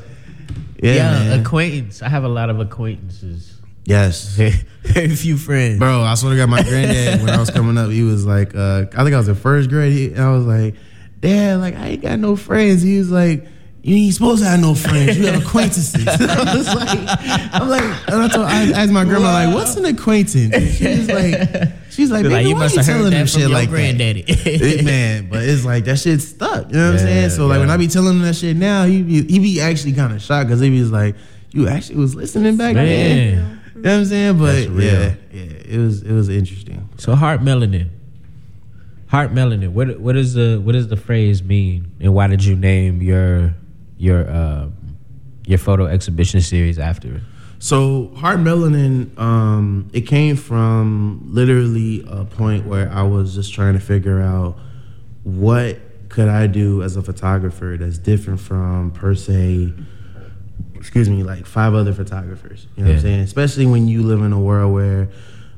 yeah, yeah, man. acquaintance. I have a lot of acquaintances. yes. Very few friends. Bro, I swear to God, my granddad, when I was coming up, he was like, uh, I think I was in first grade. He, and I was like, Dad, like, I ain't got no friends. He was like, you ain't supposed to have no friends. You have acquaintances. I was like, I'm like, and I, told, I asked my grandma, like, what's an acquaintance? She's like, she's like, like you why must you have heard telling them shit like granddaddy. that? It- man, but it's like, that shit stuck. You know what I'm saying? So, like, when. I be telling him that shit now, he be, he be actually kind of shocked because he was like, you actually was listening back then. Man. You know what I'm saying? But yeah, yeah, it was it was interesting. So heart melanin. Heart melanin. What what is the what does the phrase mean, and why did you name your your um, your photo exhibition series after? So heart melanin, um, it came from literally a point where I was just trying to figure out what could I do as a photographer that's different from per se, excuse me, like five other photographers. You know what I'm saying? Especially when you live in a world where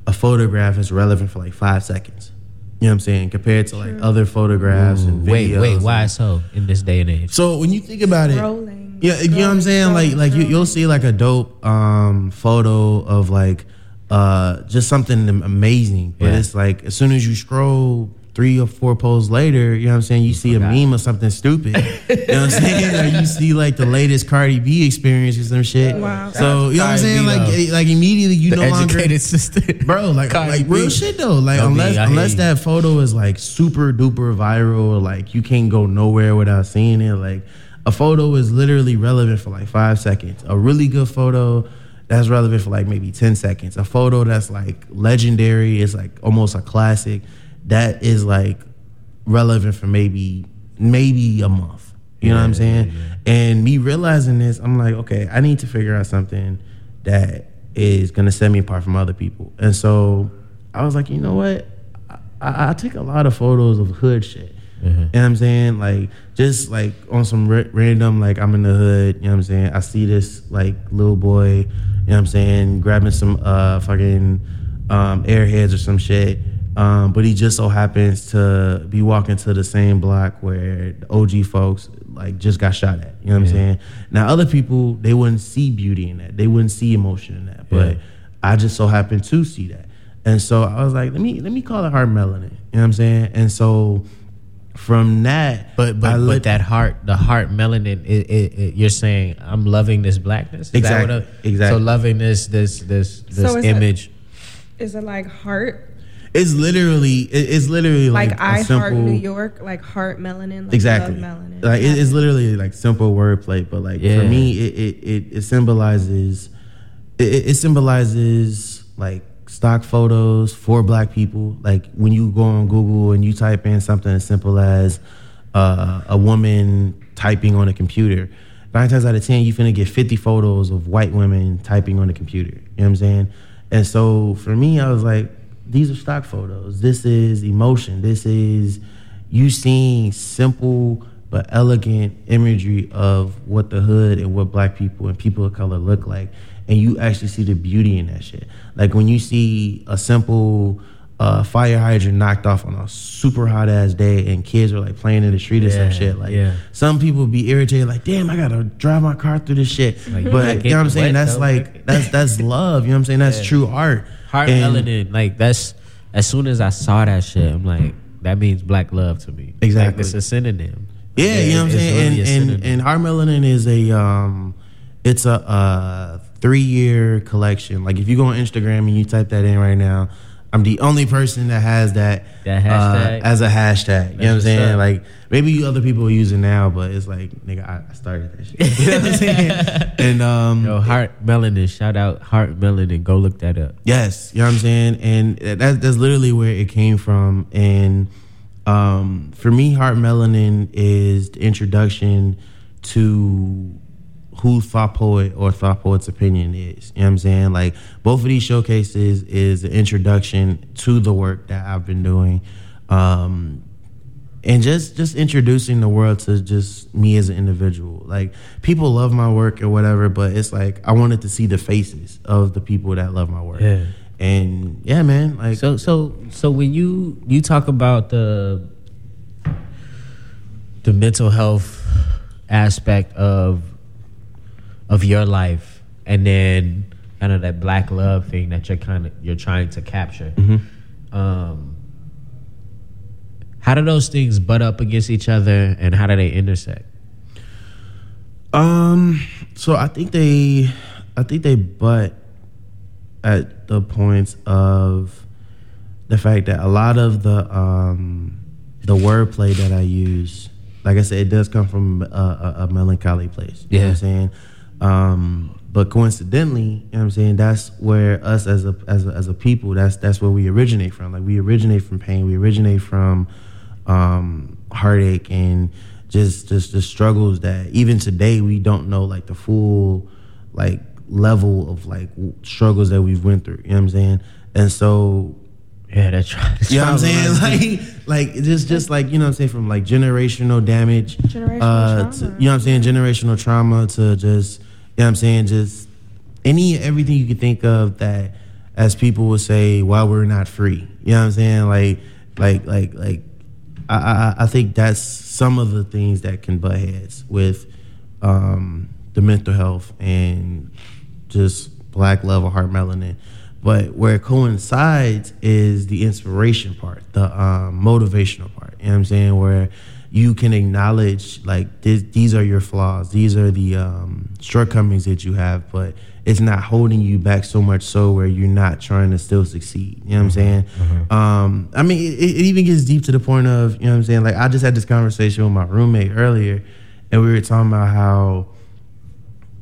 a photograph is relevant for like five seconds. You know what I'm saying? Compared to like other photographs and videos. Wait, wait, why so in this day and age? So when you think about it, Rolling. yeah, you know what I'm saying? Like, like you, you'll see like a dope um, photo of like uh, just something amazing, but Yeah. it's like as soon as you scroll three or four posts later, you know what I'm saying? You see forgot. a meme or something stupid. you know what I'm saying? Or you see like the latest Cardi B experience or some shit. Wow. So you know what I'm saying? Like, eh, like immediately you no longer educated sister, bro like Cardi like B. real shit though like Yo, B, unless I unless you. that photo is like super duper viral like you can't go nowhere without seeing it like a photo is literally relevant for like five seconds a really good photo that's relevant for like maybe 10 seconds a photo that's like legendary is like almost a classic that is like relevant for maybe maybe a month you know what i'm saying yeah, and me realizing this, I'm like, okay, I need to figure out something that is gonna set me apart from other people. And so I was like, you know what? I, I, take a lot of photos of hood shit. You know what I'm saying? Like just like on some ra- random, like I'm in the hood. You know what I'm saying? I see this like little boy. You know what I'm saying? Grabbing some uh fucking um, airheads or some shit. Um, but he just so happens to be walking to the same block where the OG folks like just got shot at. You know what I'm saying? Now other people they wouldn't see beauty in that. They wouldn't see emotion in that. But Yeah. I just so happened to see that. And so I was like, let me let me call it heart melanin. You know what I'm saying? And so from that, But I but, but that heart, the heart melanin, it, it, it, you're saying I'm loving this blackness. Is that Exactly, what I- exactly. So loving this this this this So is image. Is it like heart? It's literally it's literally like, Like, a I simple, heart New York, like heart melanin, like exactly. love melanin. like it, it's literally like simple wordplay but like Yeah. for me it it, it, it symbolizes it, it it symbolizes like stock photos for black people. Like when you go on google and you type in something as simple as uh, a woman typing on a computer nine times out of ten you finna get 50 photos of white women typing on a computer. You know what i'm saying? And so for me i was like these are stock photos. This is emotion. This is you seeing simple but elegant imagery of what the hood and what black people and people of color look like. And you actually see the beauty in that shit. Like when you see a simple uh, fire hydrant knocked off on a super hot ass day and kids are like playing in the street or some shit like yeah. some people be irritated like damn i gotta drive my car through this shit. Like, but you know what i'm saying? wet, that's though. like that's that's love. You know what i'm saying? That's Yeah. true art Heart And- melanin, like that's as soon as I saw that shit, I'm like, that means black love to me. Exactly. like, it's a synonym. Yeah, you know what I'm saying. really and, and and Heart Melanin is a um, it's a uh three year collection. Like if you go on Instagram and you type that in right now, I'm the only person that has that That uh, as a hashtag. You know what I'm saying? up. Like maybe you other people are using now, but it's like nigga, I, I started that shit. You know what I'm saying? And um, Yo, heart melanin. Shout out heart melanin. Go look that up. Yes, you know what I'm saying, and that, that's literally where it came from. And um, for me, Heart Melanin is the introduction to who Thought Poet or Thought Poet's opinion is. You know what I'm saying? Like both of these showcases is an introduction to the work that I've been doing. Um, and just just introducing the world to just me as an individual. Like people love my work or whatever, but it's like I wanted to see the faces of the people that love my work. Yeah. And yeah, man, like So so so when you you talk about the the mental health aspect of of your life and then kind of that black love thing that you're kind of you're trying to capture. Um how do those things butt up against each other and how do they intersect? Um, so I think they, I think they butt at the points of the fact that a lot of the um the wordplay that I use, like I said, it does come from a, a, a melancholy place. You know what Yeah. I'm saying? Um, but coincidentally, you know what I'm saying, that's where us as a as a, as a people, that's that's where we originate from. Like we originate from pain, we originate from um heartache and just just the struggles that even today we don't know like the full like level of like struggles that we've went through. You know what I'm saying? And so Yeah, that's right. you know what I'm saying? Like, like just, just like you know what I'm saying, from like generational damage, Generational uh, to, you know what I'm saying, generational trauma to just, you know what I'm saying, just any everything you could think of that, as people would say, why we're not free. You know what I'm saying? Like, like, like, like, I, I, I think that's some of the things that can butt heads with um, the mental health and just black love or heart melanin. But where it coincides is the inspiration part, the um, motivational part. You know what I'm saying? Where you can acknowledge like this, these are your flaws, these are the um, shortcomings that you have, but it's not holding you back so much so where you're not trying to still succeed. You know what I'm saying? Um, I mean, it, it even gets deep to the point of you know what I'm saying. Like I just had this conversation with my roommate earlier, and we were talking about how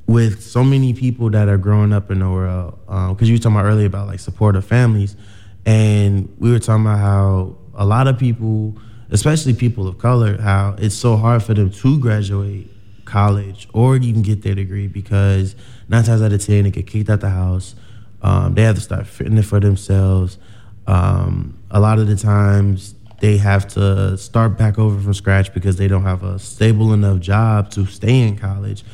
with so many people that are growing up in the world, because you were talking about earlier about like supportive families, and we were talking about how a lot of people, especially people of color, how it's so hard for them to graduate college or even get their degree because nine times out of ten they get kicked out the house. Um, they have to start fitting it for themselves. Um, a lot of the times they have to start back over from scratch because they don't have a stable enough job to stay in college.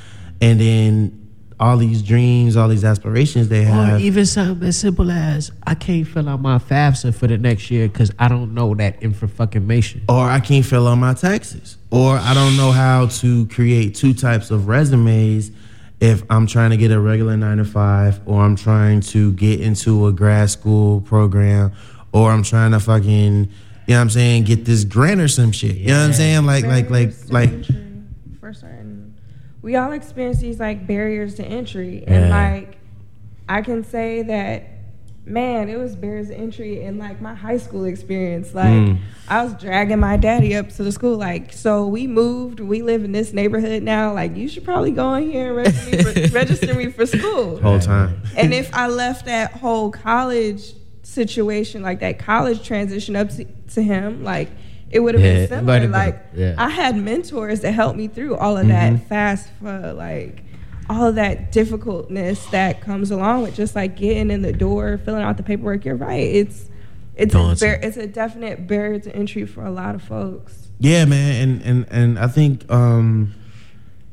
And then all these dreams, all these aspirations they have. Or even something as simple as I can't fill out my FAFSA for the next year because I don't know that info information. or I can't fill out my taxes, or I don't know how to create two types of resumes if I'm trying to get a regular nine to five, or I'm trying to get into a grad school program, or I'm trying to fucking, you know what I'm saying, get this grant or some shit. You know what I'm saying? Like, like, like, like, entry for certain. We all experience these like barriers to entry, and Yeah. like I can say that, man, it was barriers to entry in like my high school experience. Like Mm. I was dragging my daddy up to the school, like, so we moved, we live in this neighborhood now. Like, you should probably go in here and register me for, register me for school whole time. and if I left that whole college situation, like that college transition up to, to him, like it would have Yeah, been it similar. been- Like yeah. I had mentors that helped me through all of that fast for like all of that difficultness that comes along with just like getting in the door, filling out the paperwork. You're right. It's it's a bar- it's a definite barrier to entry for a lot of folks. Yeah, man, and and and I think um,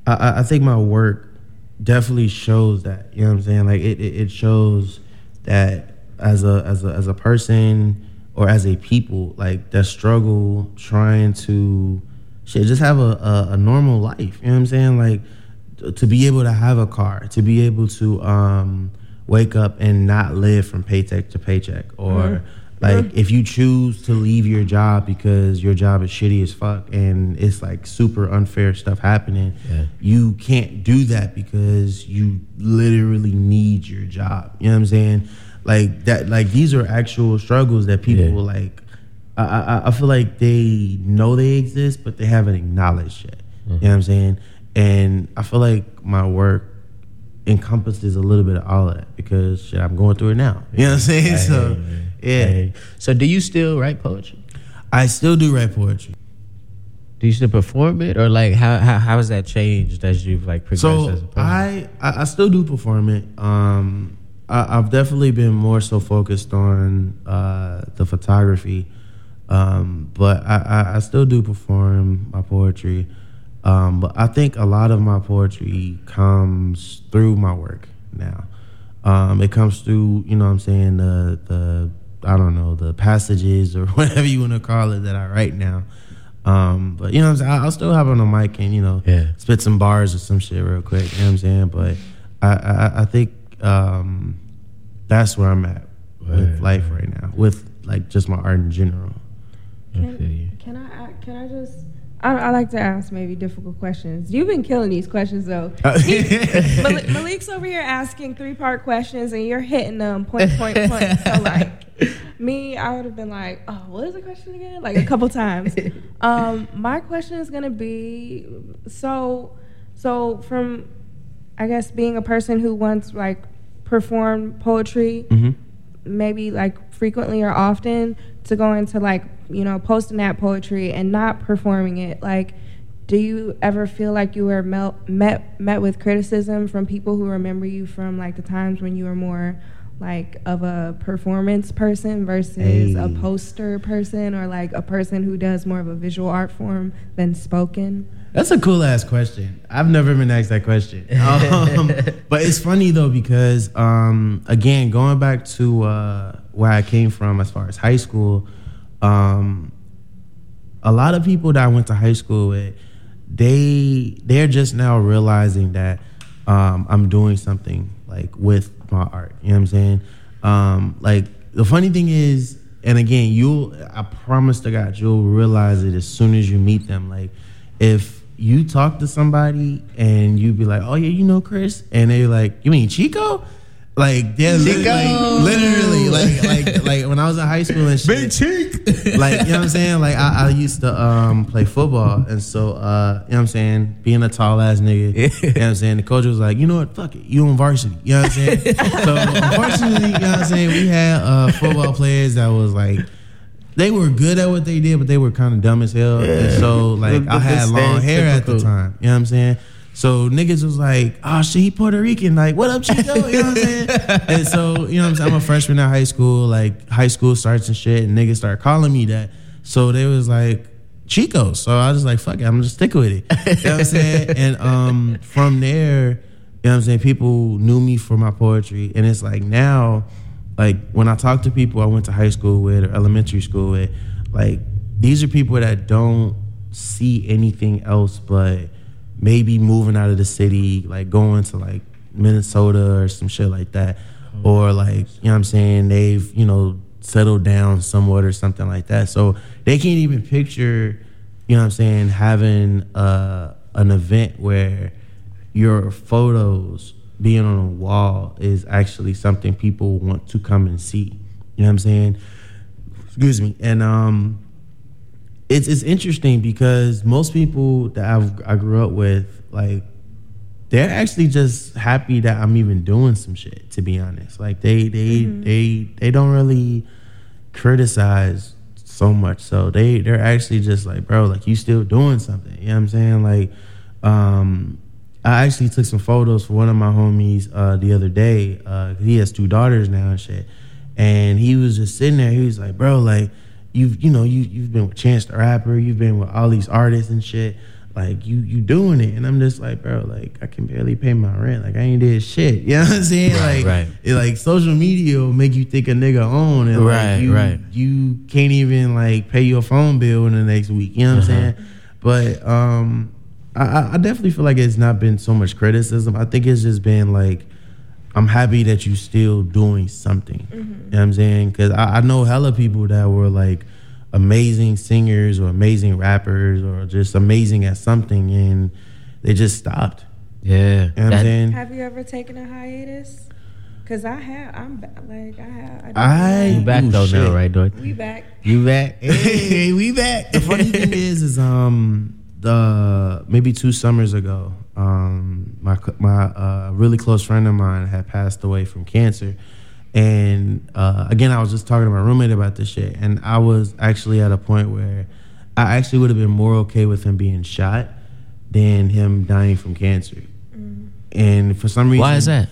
I- I, I think my work definitely shows that. You know what I'm saying? Like it, it, it shows that as a as a as a person or as a people, like that struggle trying to shit, just have a, a, a normal life. You know what I'm saying? Like to be able to have a car, to be able to um, wake up and not live from paycheck to paycheck, or like if you choose to leave your job because your job is shitty as fuck and it's like super unfair stuff happening, Yeah. you can't do that because you literally need your job. You know what I'm saying? Like that. Like these are actual struggles that people Yeah. like. I, I I feel like they know they exist, but they haven't acknowledged yet. You know what I'm saying? And I feel like my work encompasses a little bit of all of that because shit, I'm going through it now. You know what I'm saying? so yeah. So do you still write poetry? I still do write poetry. Do you still perform it, or like how how, how has that changed as you've like progressed So as a? I, I I still do perform it. Um, I, I've definitely been more so focused on uh, the photography. Um, but I, I, I still do perform my poetry. Um, but I think a lot of my poetry comes through my work now. Um, it comes through, you know what I'm saying, the the I don't know, the passages or whatever you want to call it that I write now. Um, but you know what I'm saying? I'll still have on the mic and, you know, Yeah. spit some bars or some shit real quick. You know what I'm saying? But I, I, I think um, that's where I'm at with life right now, with like just my art in general. I. Can, can I a- can I just I, I like to ask maybe difficult questions. You've been killing these questions though. Malik, Malik's over here asking three part questions and you're hitting them point point point. So like me, I would have been like, oh, what is the question again? Like a couple times. Um, my question is gonna be so so from I guess being a person who once like performed poetry Mhm. maybe like frequently or often to go into like you know posting that poetry and not performing it? Like do you ever feel like you were mel- met met with criticism from people who remember you from like the times when you were more like of a performance person versus a poster person or like a person who does more of a visual art form than spoken That's a cool ass question. I've never been asked that question. Um, but it's funny though because um, again, going back to uh, where I came from as far as high school, um, a lot of people that I went to high school with, they they're just now realizing that um, I'm doing something like with my art. You know what I'm saying? Um, like the funny thing is, and again, you'll I promise to God, you'll realize it as soon as you meet them. Like if you talk to somebody and you be like, "Oh yeah, you know Chris," and they're like, "You mean Chico?" Like they're Chico! like, literally like like like when I was in high school and shit big cheek. like you know what I'm saying. Like I, I used to um, play football, and so uh, you know what I'm saying. Being a tall ass nigga, you know what I'm saying. The coach was like, you know what, fuck it, you on varsity. You know what I'm saying. so unfortunately, you know what I'm saying. We had uh, football players that was like. They were good at what they did, but they were kind of dumb as hell. And so, like, The- I had long hair at the time. You know what I'm saying? So niggas was like, oh shit, he Puerto Rican. Like, what up, Chico? You know what I'm saying? and so, you know what I'm saying? I'm a freshman at high school. Like, high school starts and shit, and niggas start calling me that. So they was like, Chico. So I was like, fuck it, I'm just stick with it. You know what I'm saying? And um, from there, you know what I'm saying? People knew me for my poetry. And it's like now, like when I talk to people I went to high school with or elementary school with, like these are people that don't see anything else but maybe moving out of the city, like going to like Minnesota or some shit like that. Or like, you know what I'm saying, they've, you know, settled down somewhat or something like that. So they can't even picture, you know what I'm saying, having uh, an event where your photos being on a wall is actually something people want to come and see. You know what I'm saying? Excuse me. And um it's it's interesting because most people that I've I grew up with, like, they're actually just happy that I'm even doing some shit. To be honest, like they they they they don't really criticize so much. So they they're actually just like, bro, like you still doing something. You know what I'm saying? Like, um, I actually took some photos for one of my homies uh, the other day. Uh, he has two daughters now and shit, and he was just sitting there. He was like, bro, like you've you know you you've been with Chance the Rapper, you've been with all these artists and shit. Like you you doing it, and I'm just like, bro, like I can barely pay my rent. Like I ain't did shit. You know what I'm saying? like right. it, like social media will make you think a nigga on, and Right, like you right. you can't even like pay your phone bill in the next week. You know what I'm Uh-huh. saying? But um, I- I, I definitely feel like it's not been so much criticism. I think it's just been like, I'm happy that you're still doing something. You know what I'm saying? Because I, I know hella people that were like amazing singers or amazing rappers or just amazing at something, and they just stopped. Yeah. You know what I'm saying? have you ever taken a hiatus Cause I have, I'm ba- like I have. I, don't I- You back Ooh, though shit. now, right, Dorothy? we back. You back? Hey, we back. the funny thing is, is um the maybe two summers ago, um my my uh, really close friend of mine had passed away from cancer, and uh, again I was just talking to my roommate about this shit, and I was actually at a point where I actually would have been more okay with him being shot than him dying from cancer, and for some reason, Why is that?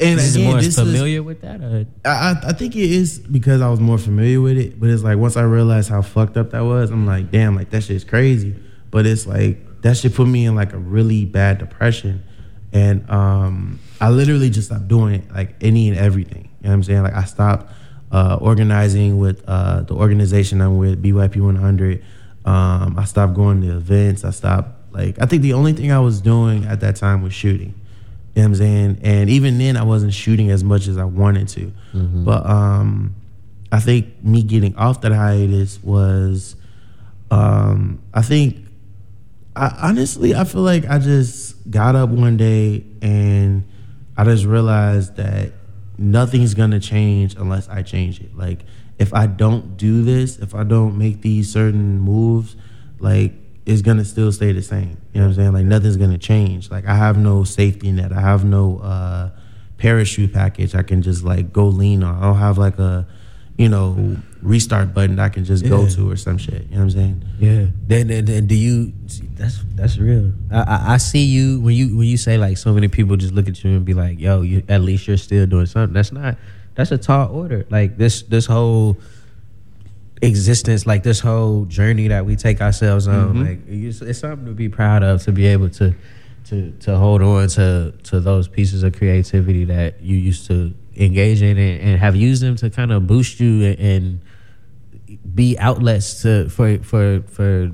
and This is again, more this is- familiar with that. Or? I, I- I think it is because I was more familiar with it, but it's like once I realized how fucked up that was, I'm like, damn, like that shit's crazy. But it's like that shit put me in like a really bad depression, and um, I literally just stopped doing like any and everything. You know what I'm saying? Like I stopped uh, organizing with uh, the organization I'm with, BYP 100. Um, I stopped going to events. I stopped like I think the only thing I was doing at that time was shooting. You know what I'm saying? And even then, I wasn't shooting as much as I wanted to. But um, I think me getting off that hiatus was, um, I think, I, honestly, I feel like I just got up one day and I just realized that nothing's gonna change unless I change it. Like, if I don't do this, if I don't make these certain moves, like it's gonna still stay the same. You know what I'm saying? Like nothing's gonna change. Like I have no safety net. I have no uh, parachute package. I can just like go lean on. I don't have like a, you know, restart button I can just go to or some shit. You know what I'm saying? Yeah. Then, then, then do you? That's that's real. I, I I see you when you when you say like so many people just look at you and be like, "Yo, you at least you're still doing something." That's not. That's a tall order. Like this this whole existence, like this whole journey that we take ourselves on, Mhm. like it's, it's something to be proud of. To be able to to to hold on to to those pieces of creativity that you used to engage in and, and have used them to kind of boost you and, and be outlets to for for for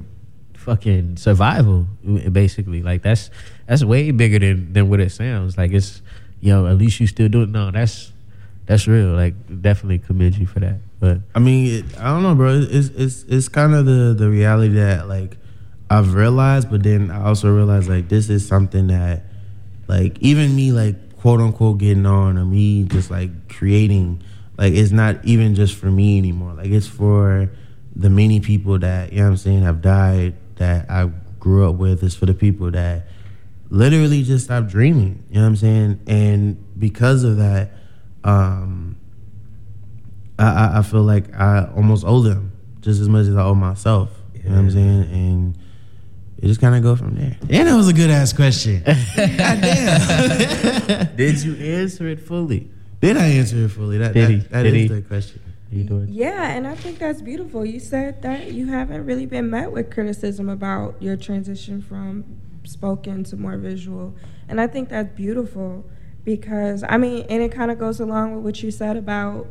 fucking survival basically. Like that's that's way bigger than than what it sounds. Like it's you know at least you still do it no that's that's real. Like definitely commend you for that. But I mean, it, I don't know, bro. It's it's it's kind of the the reality that like I've realized, but then I also realized like this is something that like even me like quote unquote getting on or me just like creating like it's not even just for me anymore. Like it's for the many people that you know what I'm saying have died that I grew up with. It's for the people that literally just stopped dreaming. You know what I'm saying? And because of that, um, I, I, I feel like I almost owe them just as much as I owe myself. You know what I'm saying? And it just kind of go from there. And that was a good ass question. Goddamn. did you answer it fully Did I answer it fully? That, Did he? that, that Did is he? the question. doing Yeah, and I think that's beautiful. You said that you haven't really been met with criticism about your transition from spoken to more visual. And I think that's beautiful because, I mean, and it kind of goes along with what you said about,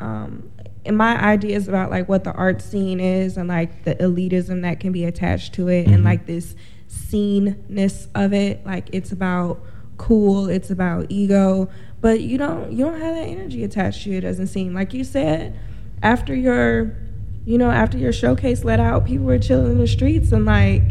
um, and my ideas about like what the art scene is and like the elitism that can be attached to it and Mhm. like this sceneness of it. Like it's about cool, it's about ego, but you don't you don't have that energy attached to you. It doesn't seem like you said after your you know after your showcase let out, people were chilling in the streets and like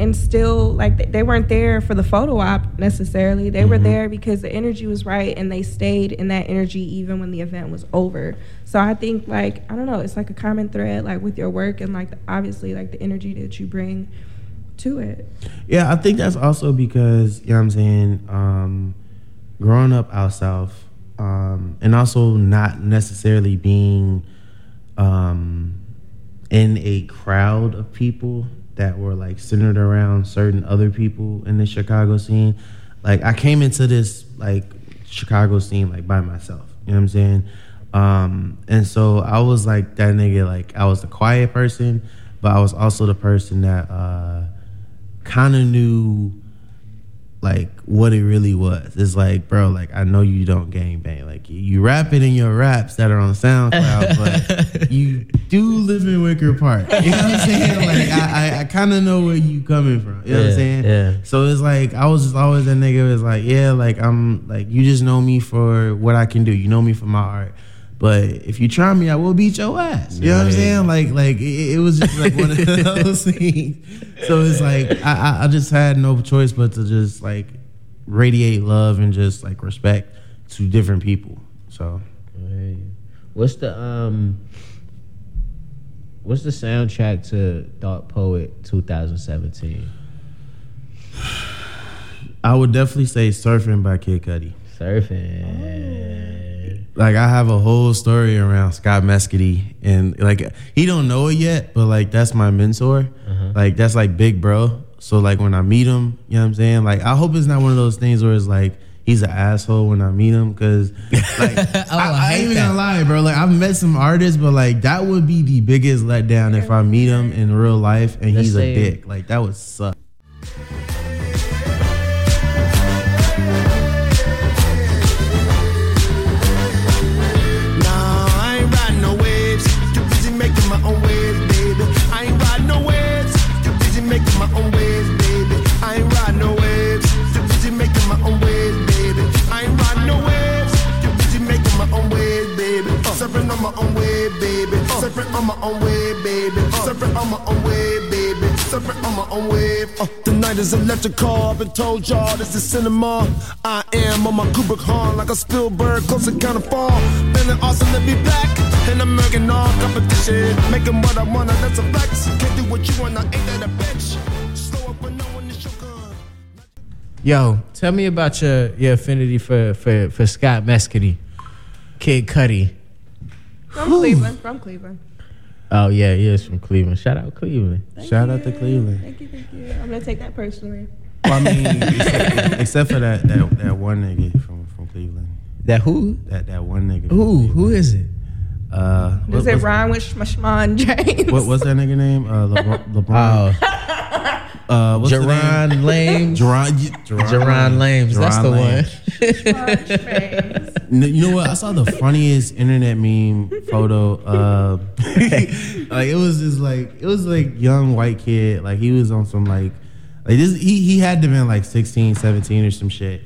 and still like they- weren't there for the photo op necessarily. They were Mhm. there because the energy was right and they stayed in that energy even when the event was over. So I think like I don't know, it's like a common thread like with your work and like obviously like the energy that you bring to it. Yeah, I think that's also because, you know what I'm saying, um, growing up out south, um, and also not necessarily being um, in a crowd of people that were like centered around certain other people in the Chicago scene. Like I came into this like Chicago scene like by myself. You know what I'm saying? Um, and so I was like that nigga. Like I was the quiet person, but I was also the person that uh, kind of knew like what it really was. It's like, bro, like I know you don't gang bang. Like you, you rap it in your raps that are on SoundCloud, but you do live in Wicker Park. You know what I'm saying? Like I, I, I kind of know where you coming from. You know what I'm saying? yeah. So it's like I was just always that nigga. Was like, yeah, like I'm like you just know me for what I can do. You know me for my art. But if you try me, I will beat your ass. You know what I'm saying? Like, like it, it was just like one of those things. So it's like I, I, I just had no choice but to just like radiate love and just like respect to different people. So Hey. What's the um what's the soundtrack to Thought Poet 2017? I would definitely say "Surfing" by Kid Cudi. Surfing. Like I have a whole story around Scott Mescudi, and like he don't know it yet, but like that's my mentor. Uh-huh. Like that's like big bro. So like when I meet him, you know what I'm saying? Like I hope it's not one of those things where it's like he's an asshole when I meet him because like Oh, I I, I ain't even that. gonna lie, bro. Like I've met some artists, but like that would be the biggest letdown if I meet him in real life and Let's he's a dick. Like that would suck. My own wave, baby. Surfing on my own wave, baby. Surfing on my own wave. Uh, the night is electrical. I've been told y'all this is cinema. I am on my Kubrick horn like a Spielberg, close to kind of fall. Feeling awesome to be back in American all competition. Making what I wanna, that's a flex. Can't do what you wanna, ain't that a bitch? Slow up, but no one is your gun. Yo, tell me about your your affinity for for for Scott Mescudi, Kid Cudi. From Cleveland. From Cleveland. Oh yeah, he is from Cleveland. Shout out Cleveland. Thank Shout you. out to Cleveland. Thank you, thank you. I'm gonna take that personally. Well, I mean, except, except for that, that that one nigga from from Cleveland. That who? That that one nigga. Who? Who is it? Uh, Does what, it what's, rhyme with Shmashman James? what, what's that nigga name? Uh, LeBron. LeBron. Oh, uh, what's the name? Jerron Lame. Jerron, Jerron Lames. That's Jerron the Lames. one. You know what? I saw the funniest internet meme photo. Uh, like it was just like it was like young white kid. Like he was on some like like this. He he had to been like 16, 17 or some shit,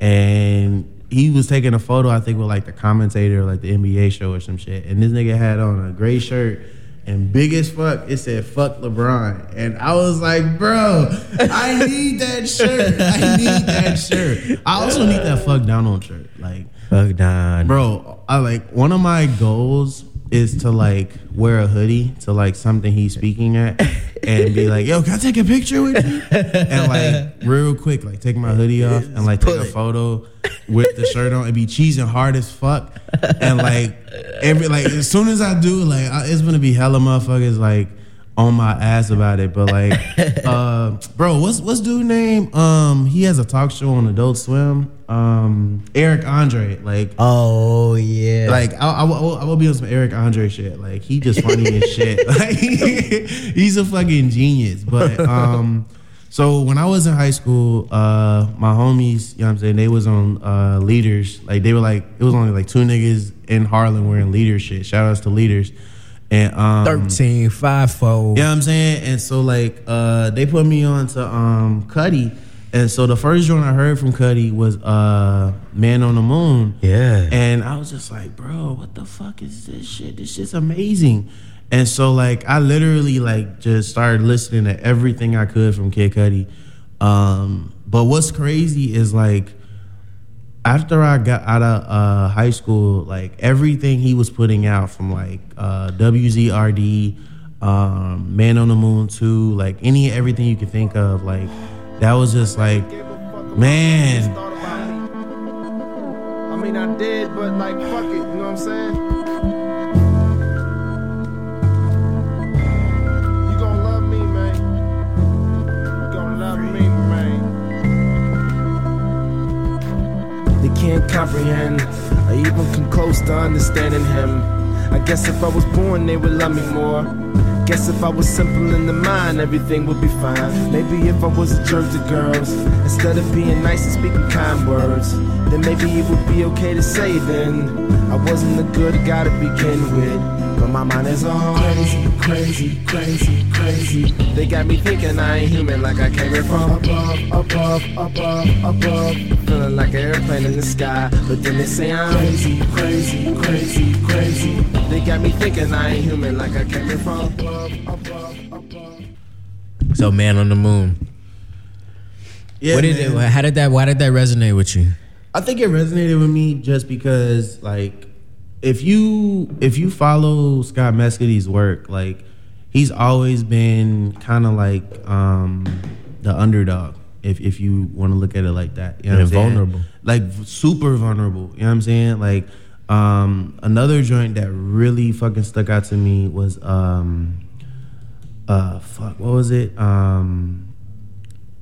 and he was taking a photo. I think with like the commentator, like the NBA show or some shit. And this nigga had on a gray shirt. And big as fuck, it said "fuck LeBron," and I was like, "Bro, I need that shirt. I need that shirt. I also need that fuck down on shirt. Like, Fuck Don. Bro, I like one of my goals is to like wear a hoodie to like something he's speaking at and be like, yo, can I take a picture with you? And like real quick, like take my hoodie off and like take a photo with the shirt on and be cheesing hard as fuck. And like every like as soon as I do, like I, it's gonna be hella motherfuckers like on my ass about it. But like, uh, bro, what's what's dude name? Um, he has a talk show on Adult Swim. Um, Eric Andre, like. Oh yeah. Like I, I, will, I will be on some Eric Andre shit. Like he just funny as shit. Like he's a fucking genius. But um, so when I was in high school, uh, my homies, you know what I'm saying, they was on uh leaders. Like they were like it was only like two niggas in Harlem wearing leader shit. Shout outs to leaders. And um, 13, 5 4. you know what I'm saying? And so like uh they put me on to um Cudi. And so the first joint I heard from Cudi was uh Man on the Moon. Yeah. And I was just like, bro, what the fuck is this shit? This shit's amazing. And so like I literally like just started listening to everything I could from Kid Cudi. Um, but what's crazy is like after I got out of uh, high school, like everything he was putting out from like uh, WZRD, um, Man on the Moon 2, like any everything you could think of, like that was just like, man, I mean, I did, but like, fuck it, you know what I'm saying? Can't comprehend I even come close to understanding him. I guess if I was born, they would love me more. Guess if I was simple in the mind, everything would be fine. Maybe if I was a jerk to girls, instead of being nice and speaking kind words, then maybe it would be okay to say then I wasn't the good guy to begin with. But my mind is all crazy, crazy, crazy, crazy. They got me thinking I ain't human like I came here from above, above, above, above. Feeling like an airplane in the sky, but then they say I'm crazy, crazy, crazy, crazy. They got me thinking I ain't human like I came here from above, above, above. So Man on the Moon. yeah, what did man. it, how did that why did that resonate with you? I think it resonated with me just because like if you if you follow Scott Mescudi's work, like he's always been kind of like um the underdog. If if you want to look at it like that, you know Yeah, what I'm saying? vulnerable. like super vulnerable. You know what I'm saying? Like um another joint that really fucking stuck out to me was um uh fuck what was it um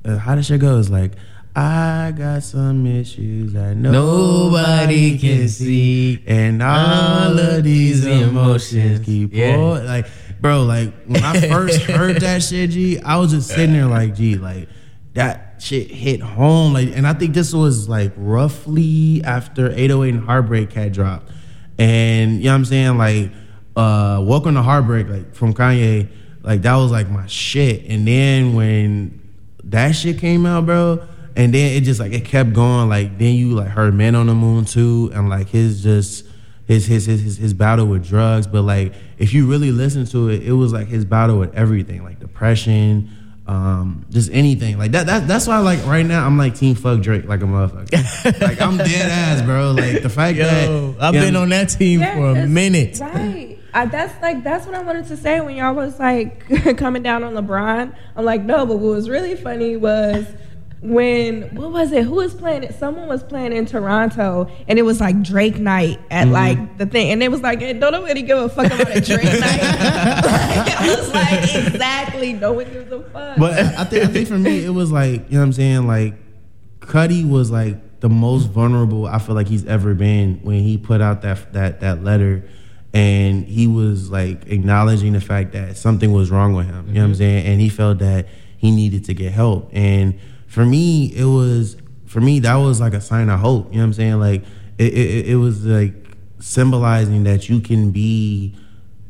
uh, how did shit go? It's like I got some issues that Nobody can see. and all of these emotions keep Yeah. pouring. Like, bro, like when I first heard that shit, G, I was just sitting there like, G, like that shit hit home. Like, and I think this was like roughly after 808 and Heartbreak had dropped. And you know what I'm saying? Like, uh, Welcome to Heartbreak, like from Kanye, like that was like my shit. And then when that shit came out, bro, and then it just like it kept going. Like then you like heard Man on the Moon too, and like his just his his his his, his battle with drugs. But like if you really listen to it, it was like his battle with everything, like depression, um, just anything. Like that that that's why like right now I'm like team fuck Drake like a motherfucker. like I'm dead ass, bro. Like the fact that I've Yeah, been on that team Yeah, for a minute. Right. I, that's like that's what I wanted to say when y'all was like coming down on LeBron. I'm like, no, but what was really funny was when what was it? Who was playing it? Someone was playing in Toronto, and it was like Drake night at mm-hmm. like the thing, and it was like, hey, don't nobody give a fuck about a Drake night. I was like, exactly, no one gives a fuck. But I think I think for me it was like you know what I'm saying like Cudi was like the most vulnerable I feel like he's ever been when he put out that that that letter and he was like acknowledging the fact that something was wrong with him. You know what I'm mm-hmm. saying? And he felt that he needed to get help. And for me it was for me that was like a sign of hope. You know what I'm saying? Like it it, it was like symbolizing that you can be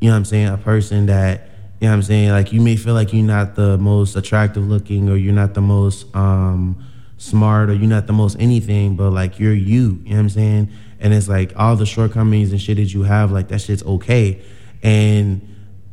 you know what I'm saying, a person that, you know what I'm saying, like you may feel like you're not the most attractive looking or you're not the most um, smart or you're not the most anything, but like you're you, you know what I'm saying? And it's like all the shortcomings and shit that you have, like that shit's okay. And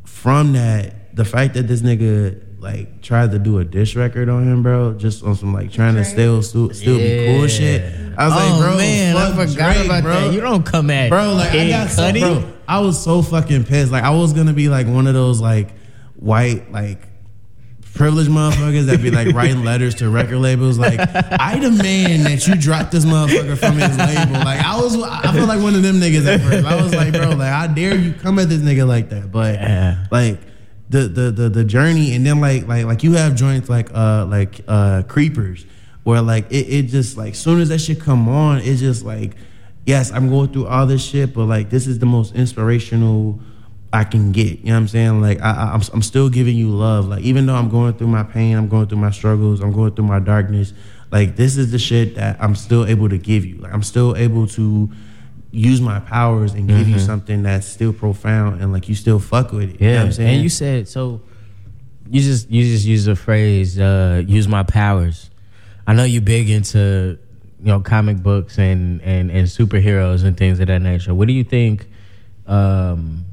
from that, the fact that this nigga like tried to do a diss record on him, bro, just on some like trying to Drake. still still, still be cool shit. I was oh, like, bro, man, I fuck forgot Drake, about bro. that. You don't come at Bro, like I got so, bro, I was so fucking pissed. Like I was gonna be like one of those like white like privileged motherfuckers that be like writing letters to record labels. Like I demand that you drop this motherfucker from his label. Like I was, I feel like one of them niggas at first. I was like, bro, like I dare you come at this nigga like that. But Yeah. like the the the the journey, and then like like like you have joints like uh like uh creepers where like it, it just like soon as that shit come on, it's just like yes, I'm going through all this shit, but like this is the most inspirational I can get. You know what I'm saying? Like I, I, I'm, I'm still giving you love. Like even though I'm going through my pain, I'm going through my struggles, I'm going through my darkness. Like this is the shit that I'm still able to give you. Like I'm still able to use my powers and give you something that's still profound and like you still fuck with it. You know Yeah, what I'm saying? and you said so. You just you just use the phrase uh, "use my powers." I know you're big into you know comic books and and and superheroes and things of that nature. What do you think? Um,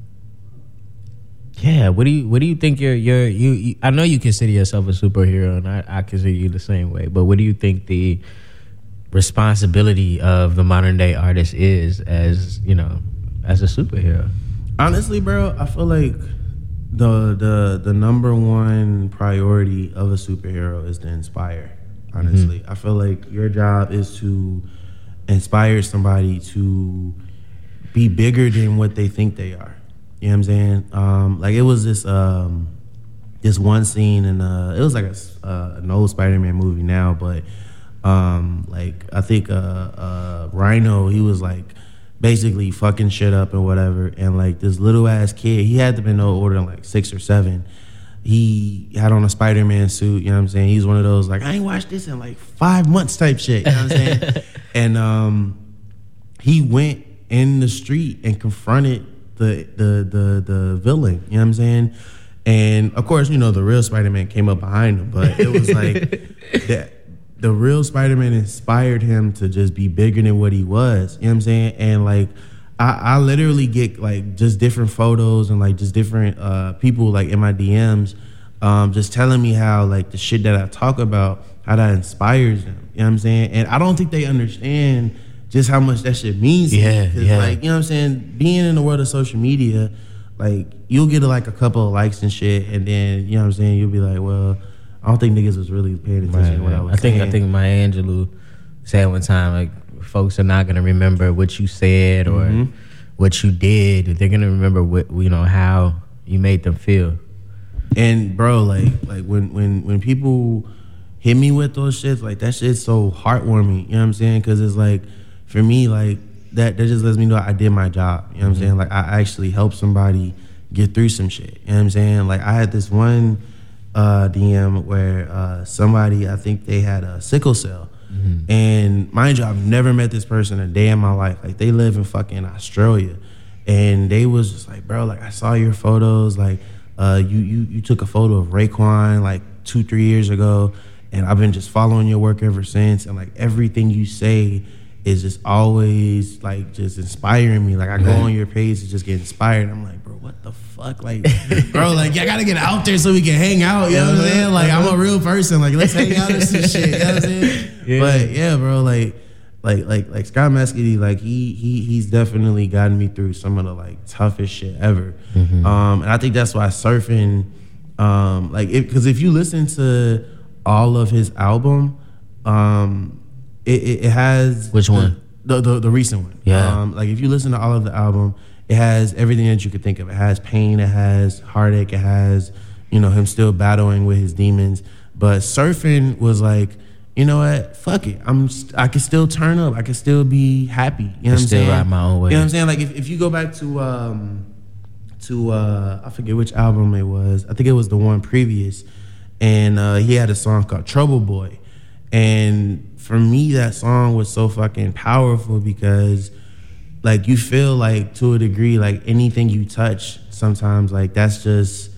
yeah, what do you what do you think you're you're you, you I know you consider yourself a superhero and I, I consider you the same way, but what do you think the responsibility of the modern day artist is as, you know, as a superhero? Honestly, bro, I feel like the the the number one priority of a superhero is to inspire. Honestly, I feel like your job is to inspire somebody to be bigger than what they think they are. You know what I'm saying? Um, like it was this um, this one scene in uh, it was like a, uh, an old Spider-Man movie now, but um, like I think uh, uh, Rhino, he was like basically fucking shit up and whatever, and like this little ass kid, he had to be no older than like six or seven. He had on a Spider-Man suit, you know what I'm saying? He's one of those like I ain't watched this in like five months type shit, you know what I'm saying? and um, he went in the street and confronted the the the the villain. You know what I'm saying? And of course, you know the real Spider-Man came up behind him, but it was like that. The real Spider-Man inspired him to just be bigger than what he was. You know what I'm saying? And like, I, I literally get like just different photos and like just different uh, people like in my DMs, um, just telling me how like the shit that I talk about, how that inspires them. You know what I'm saying? And I don't think they understand just how much that shit means. me. Yeah. Like you know what I'm saying? Being in the world of social media, like you'll get like a couple of likes and shit, and then you know what I'm saying. You'll be like, well, I don't think niggas was really paying attention to what I was I think saying. I think Maya Angelou said one time like folks are not gonna remember what you said or Mm-hmm. what you did. They're gonna remember what you know how you made them feel. And bro, like like when when when people hit me with those shits, like that shit's so heartwarming. You know what I'm saying? Because it's like for me, like that that just lets me know I did my job. You know what I'm saying? Like I actually helped somebody get through some shit. You know what I'm saying? Like I had this one uh, DM where uh, somebody I think they had a sickle cell. And mind you, I've never met this person a day in my life. Like they live in fucking Australia, and they was just like, bro, like I saw your photos. Like uh, you you you took a photo of Raekwon like two three years ago, and I've been just following your work ever since. And like everything you say is just always like just inspiring me. Like I go on your page to just get inspired. I'm like, what the fuck, like, bro, like I gotta get out there so we can hang out. You know what I'm saying? Like I'm a real person. Like let's hang out and some shit. You know what I'm saying? Yeah. But yeah, bro, like. Like like like Scott Mescudi, like he he he's definitely gotten me through some of the like toughest shit ever, um, and I think that's why surfing, um, like because if you listen to all of his album, um, it, it, it has Which one? The, the the recent one. Yeah. Um, like if you listen to all of the album, it has everything that you could think of. It has pain. It has heartache. It has you know him still battling with his demons. But surfing was like. You know what? Fuck it. I'm. st- I can still turn up. I can still be happy. You know what I'm still saying? ride my own way. You know what I'm saying? Like if, if you go back to um to uh I forget which album it was. I think it was the one previous, and uh, he had a song called Trouble Boy, and for me that song was so fucking powerful because like you feel like to a degree like anything you touch sometimes like that's just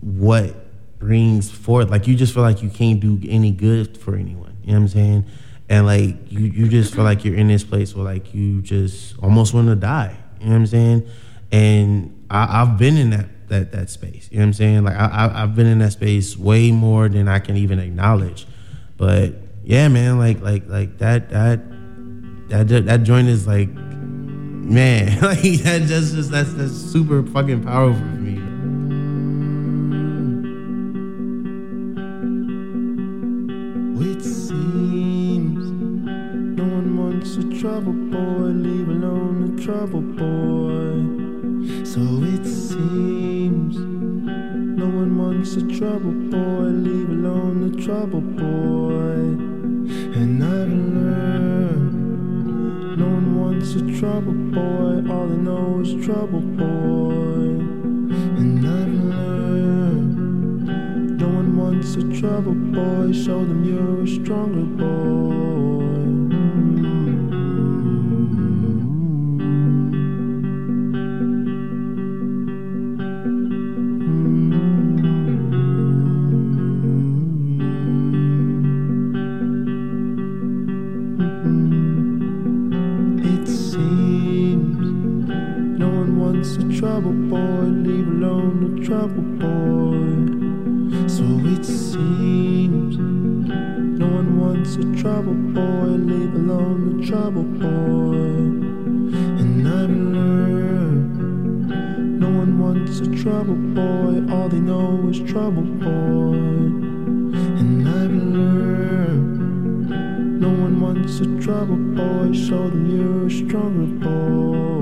what brings forth. Like you just feel like you can't do any good for anyone you know what i'm saying? And like you you just feel like you're in this place where like you just almost want to die you know what i'm saying? And I, i've been in that that that space you know what i'm saying? Like I, i've been in that space way more than i can even acknowledge. But yeah man like like like that that that that joint is like man like that just, just that's that's super fucking powerful for me It seems no one wants a trouble boy, leave alone the trouble boy. So it seems no one wants a trouble boy, leave alone the trouble boy. And I've learned wants a trouble boy, all they know is trouble boy. And I've learned no one wants a trouble boy, show them you're a stronger boy. Trouble boy, leave alone the trouble boy. So it seems no one wants a trouble boy, leave alone the trouble boy. And I've learned no one wants a trouble boy, all they know is trouble boy. And I've learned no one wants a trouble boy, show them you're a stronger boy.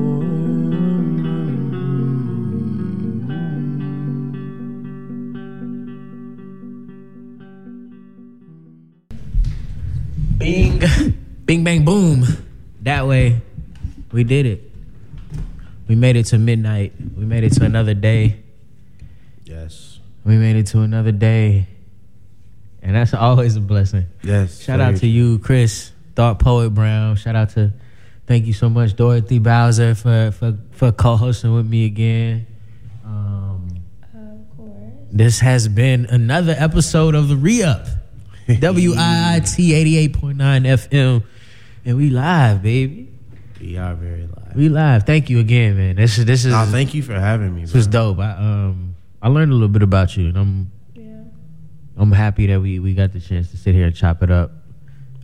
Bing, bang, boom. That way, we did it. We made it to midnight. We made it to another day. yes We made it to another day. And that's always a blessing. yes Shout out to you, Chris, Thought Poet Brown. Shout out to, thank you so much, Dorothy Bowser, for, for, for co hosting with me again. Um, Of course. this has been another episode of The ReUp. WIIT 88.9 FM. And we live, baby. we are very live We live. Thank you again, man. This is this is no, thank you for having me this was dope. I um I learned a little bit about you and I'm Yeah. I'm happy that we we got the chance to sit here and chop it up.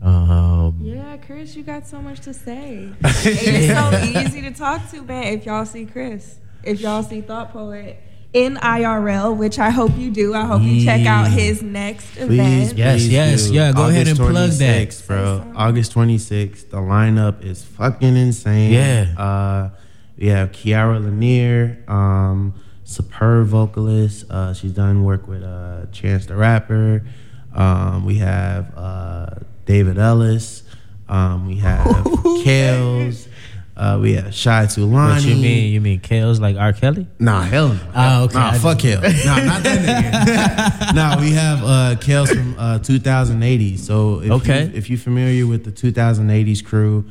Um Yeah, Chris, you got so much to say. it's so easy to talk to, man. If y'all see Chris, if y'all see Thought Poet in IRL, which I hope you do. I hope you check out his next Please, event. Yes, please yes, do. yeah, go ahead and plug that. 26th, bro. August 26th. The lineup is fucking insane. Yeah. Uh, we have Kiara Lanier, um, superb vocalist. Uh, she's done work with uh, Chance the Rapper. Um, we have uh, David Ellis. Um, we have Kales. Uh, we have Shy Tulani. What you mean? You mean Kale's like R. Kelly? Nah, hell no. Oh, okay. Nah, I fuck Kale. nah, not that nigga. nah, we have uh, Kale's from uh, 2080. So if Okay. you, if you're familiar with the 2080s crew,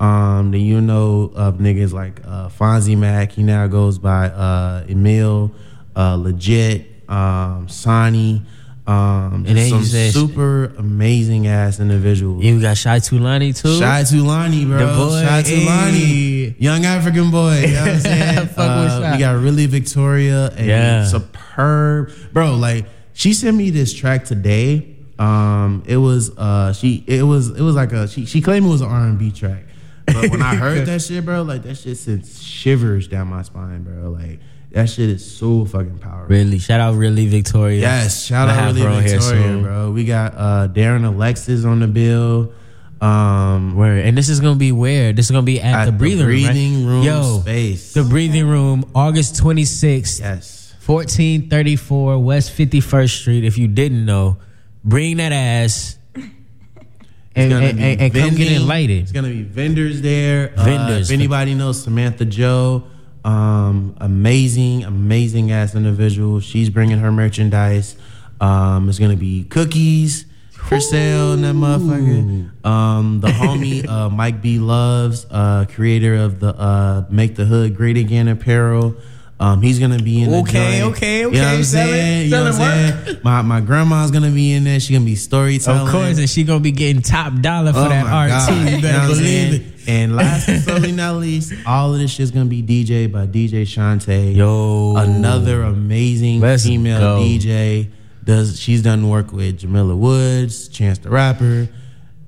um, then you know of niggas like uh, Fonzie Mac. He now goes by uh, Emil, uh, Legit, um, Sonny. Um, And then some super amazing ass individuals. You got Shy Tulani too. Shy Tulani, bro. The boy, Shy Tulani. hey. Young African boy. You know what I'm saying? Fuck Uh, we got really Victoria and Yeah. superb. Bro, like she sent me this track today. Um, it was uh she it was it was like a she she claimed it was an R and B track. But when I heard that shit, bro, like that shit sent shivers down my spine, bro. Like that shit is so fucking powerful. Really, shout out really Victoria. Yes, shout out really Victoria, bro. We got uh Darren Alexis on the bill. Um Word. And this is gonna be where? This is gonna be at, at the breathing, room, right? room Yo, space. the breathing room, August twenty sixth, yes. fourteen thirty four West Fifty First Street. If you didn't know, bring that ass. And, and, and, and come get enlightened. It's gonna be vendors there. Uh, Vendors. if anybody knows Samantha Joe, um, amazing, amazing ass individual. She's bringing her merchandise. Um, it's gonna be cookies for sale in that motherfucker. Um, the homie uh, Mike B Loves, uh, creator of the uh, Make the Hood Great Again apparel. Um, he's gonna be in the Okay, joint. okay, You know what okay. I'm Selling- saying? You know what I'm selling saying? My my grandma's gonna be in there. She's gonna be storytelling. Of course, and she gonna be getting top dollar for Oh that art God. too. You You know better believe it. And last but certainly not least, all of this shit's gonna be DJ by DJ Shantae. Yo. another amazing Let's female go. DJ. Does she's done work with Jamila Woods, Chance the Rapper.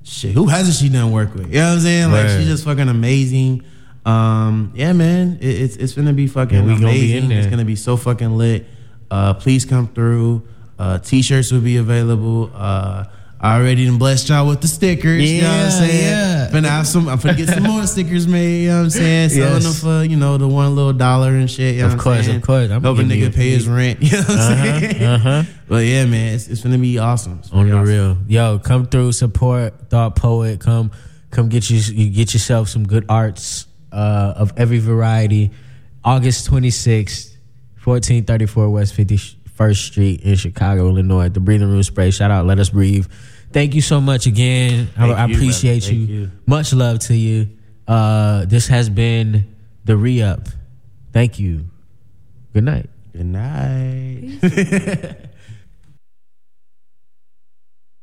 Shit, who hasn't she done work with? You know what I'm saying? Like Word. she's just fucking amazing. Um, yeah, man, it, it's it's gonna be fucking And we gonna be amazing. It's gonna be so fucking lit. Uh, please come through. Uh, t-shirts will be available. Uh, I already done blessed y'all with the stickers. you know what Yeah, I'm saying? yeah. Finna have some. I'm finna get some more stickers made. You know what I'm saying? Selling Yes. them for you know the one little dollar and shit. You know Of course, of course. I'm you nigga pay his rent. You know what I'm Uh-huh, saying? uh-huh. But yeah, man, it's, it's gonna be awesome. On gonna the be awesome. real. Yo, come through, support Thought Poet. Come, come get you, you get yourself some good arts uh, of every variety. August twenty sixth, fourteen thirty four West Fifty First Street in Chicago, Illinois. The Breathing Room Spray. Shout out, let us breathe. Thank you so much again. I, Thank I you, appreciate you. Thank you. Much love to you. Uh, this has been the ReUp. Thank you. Good night. Good night.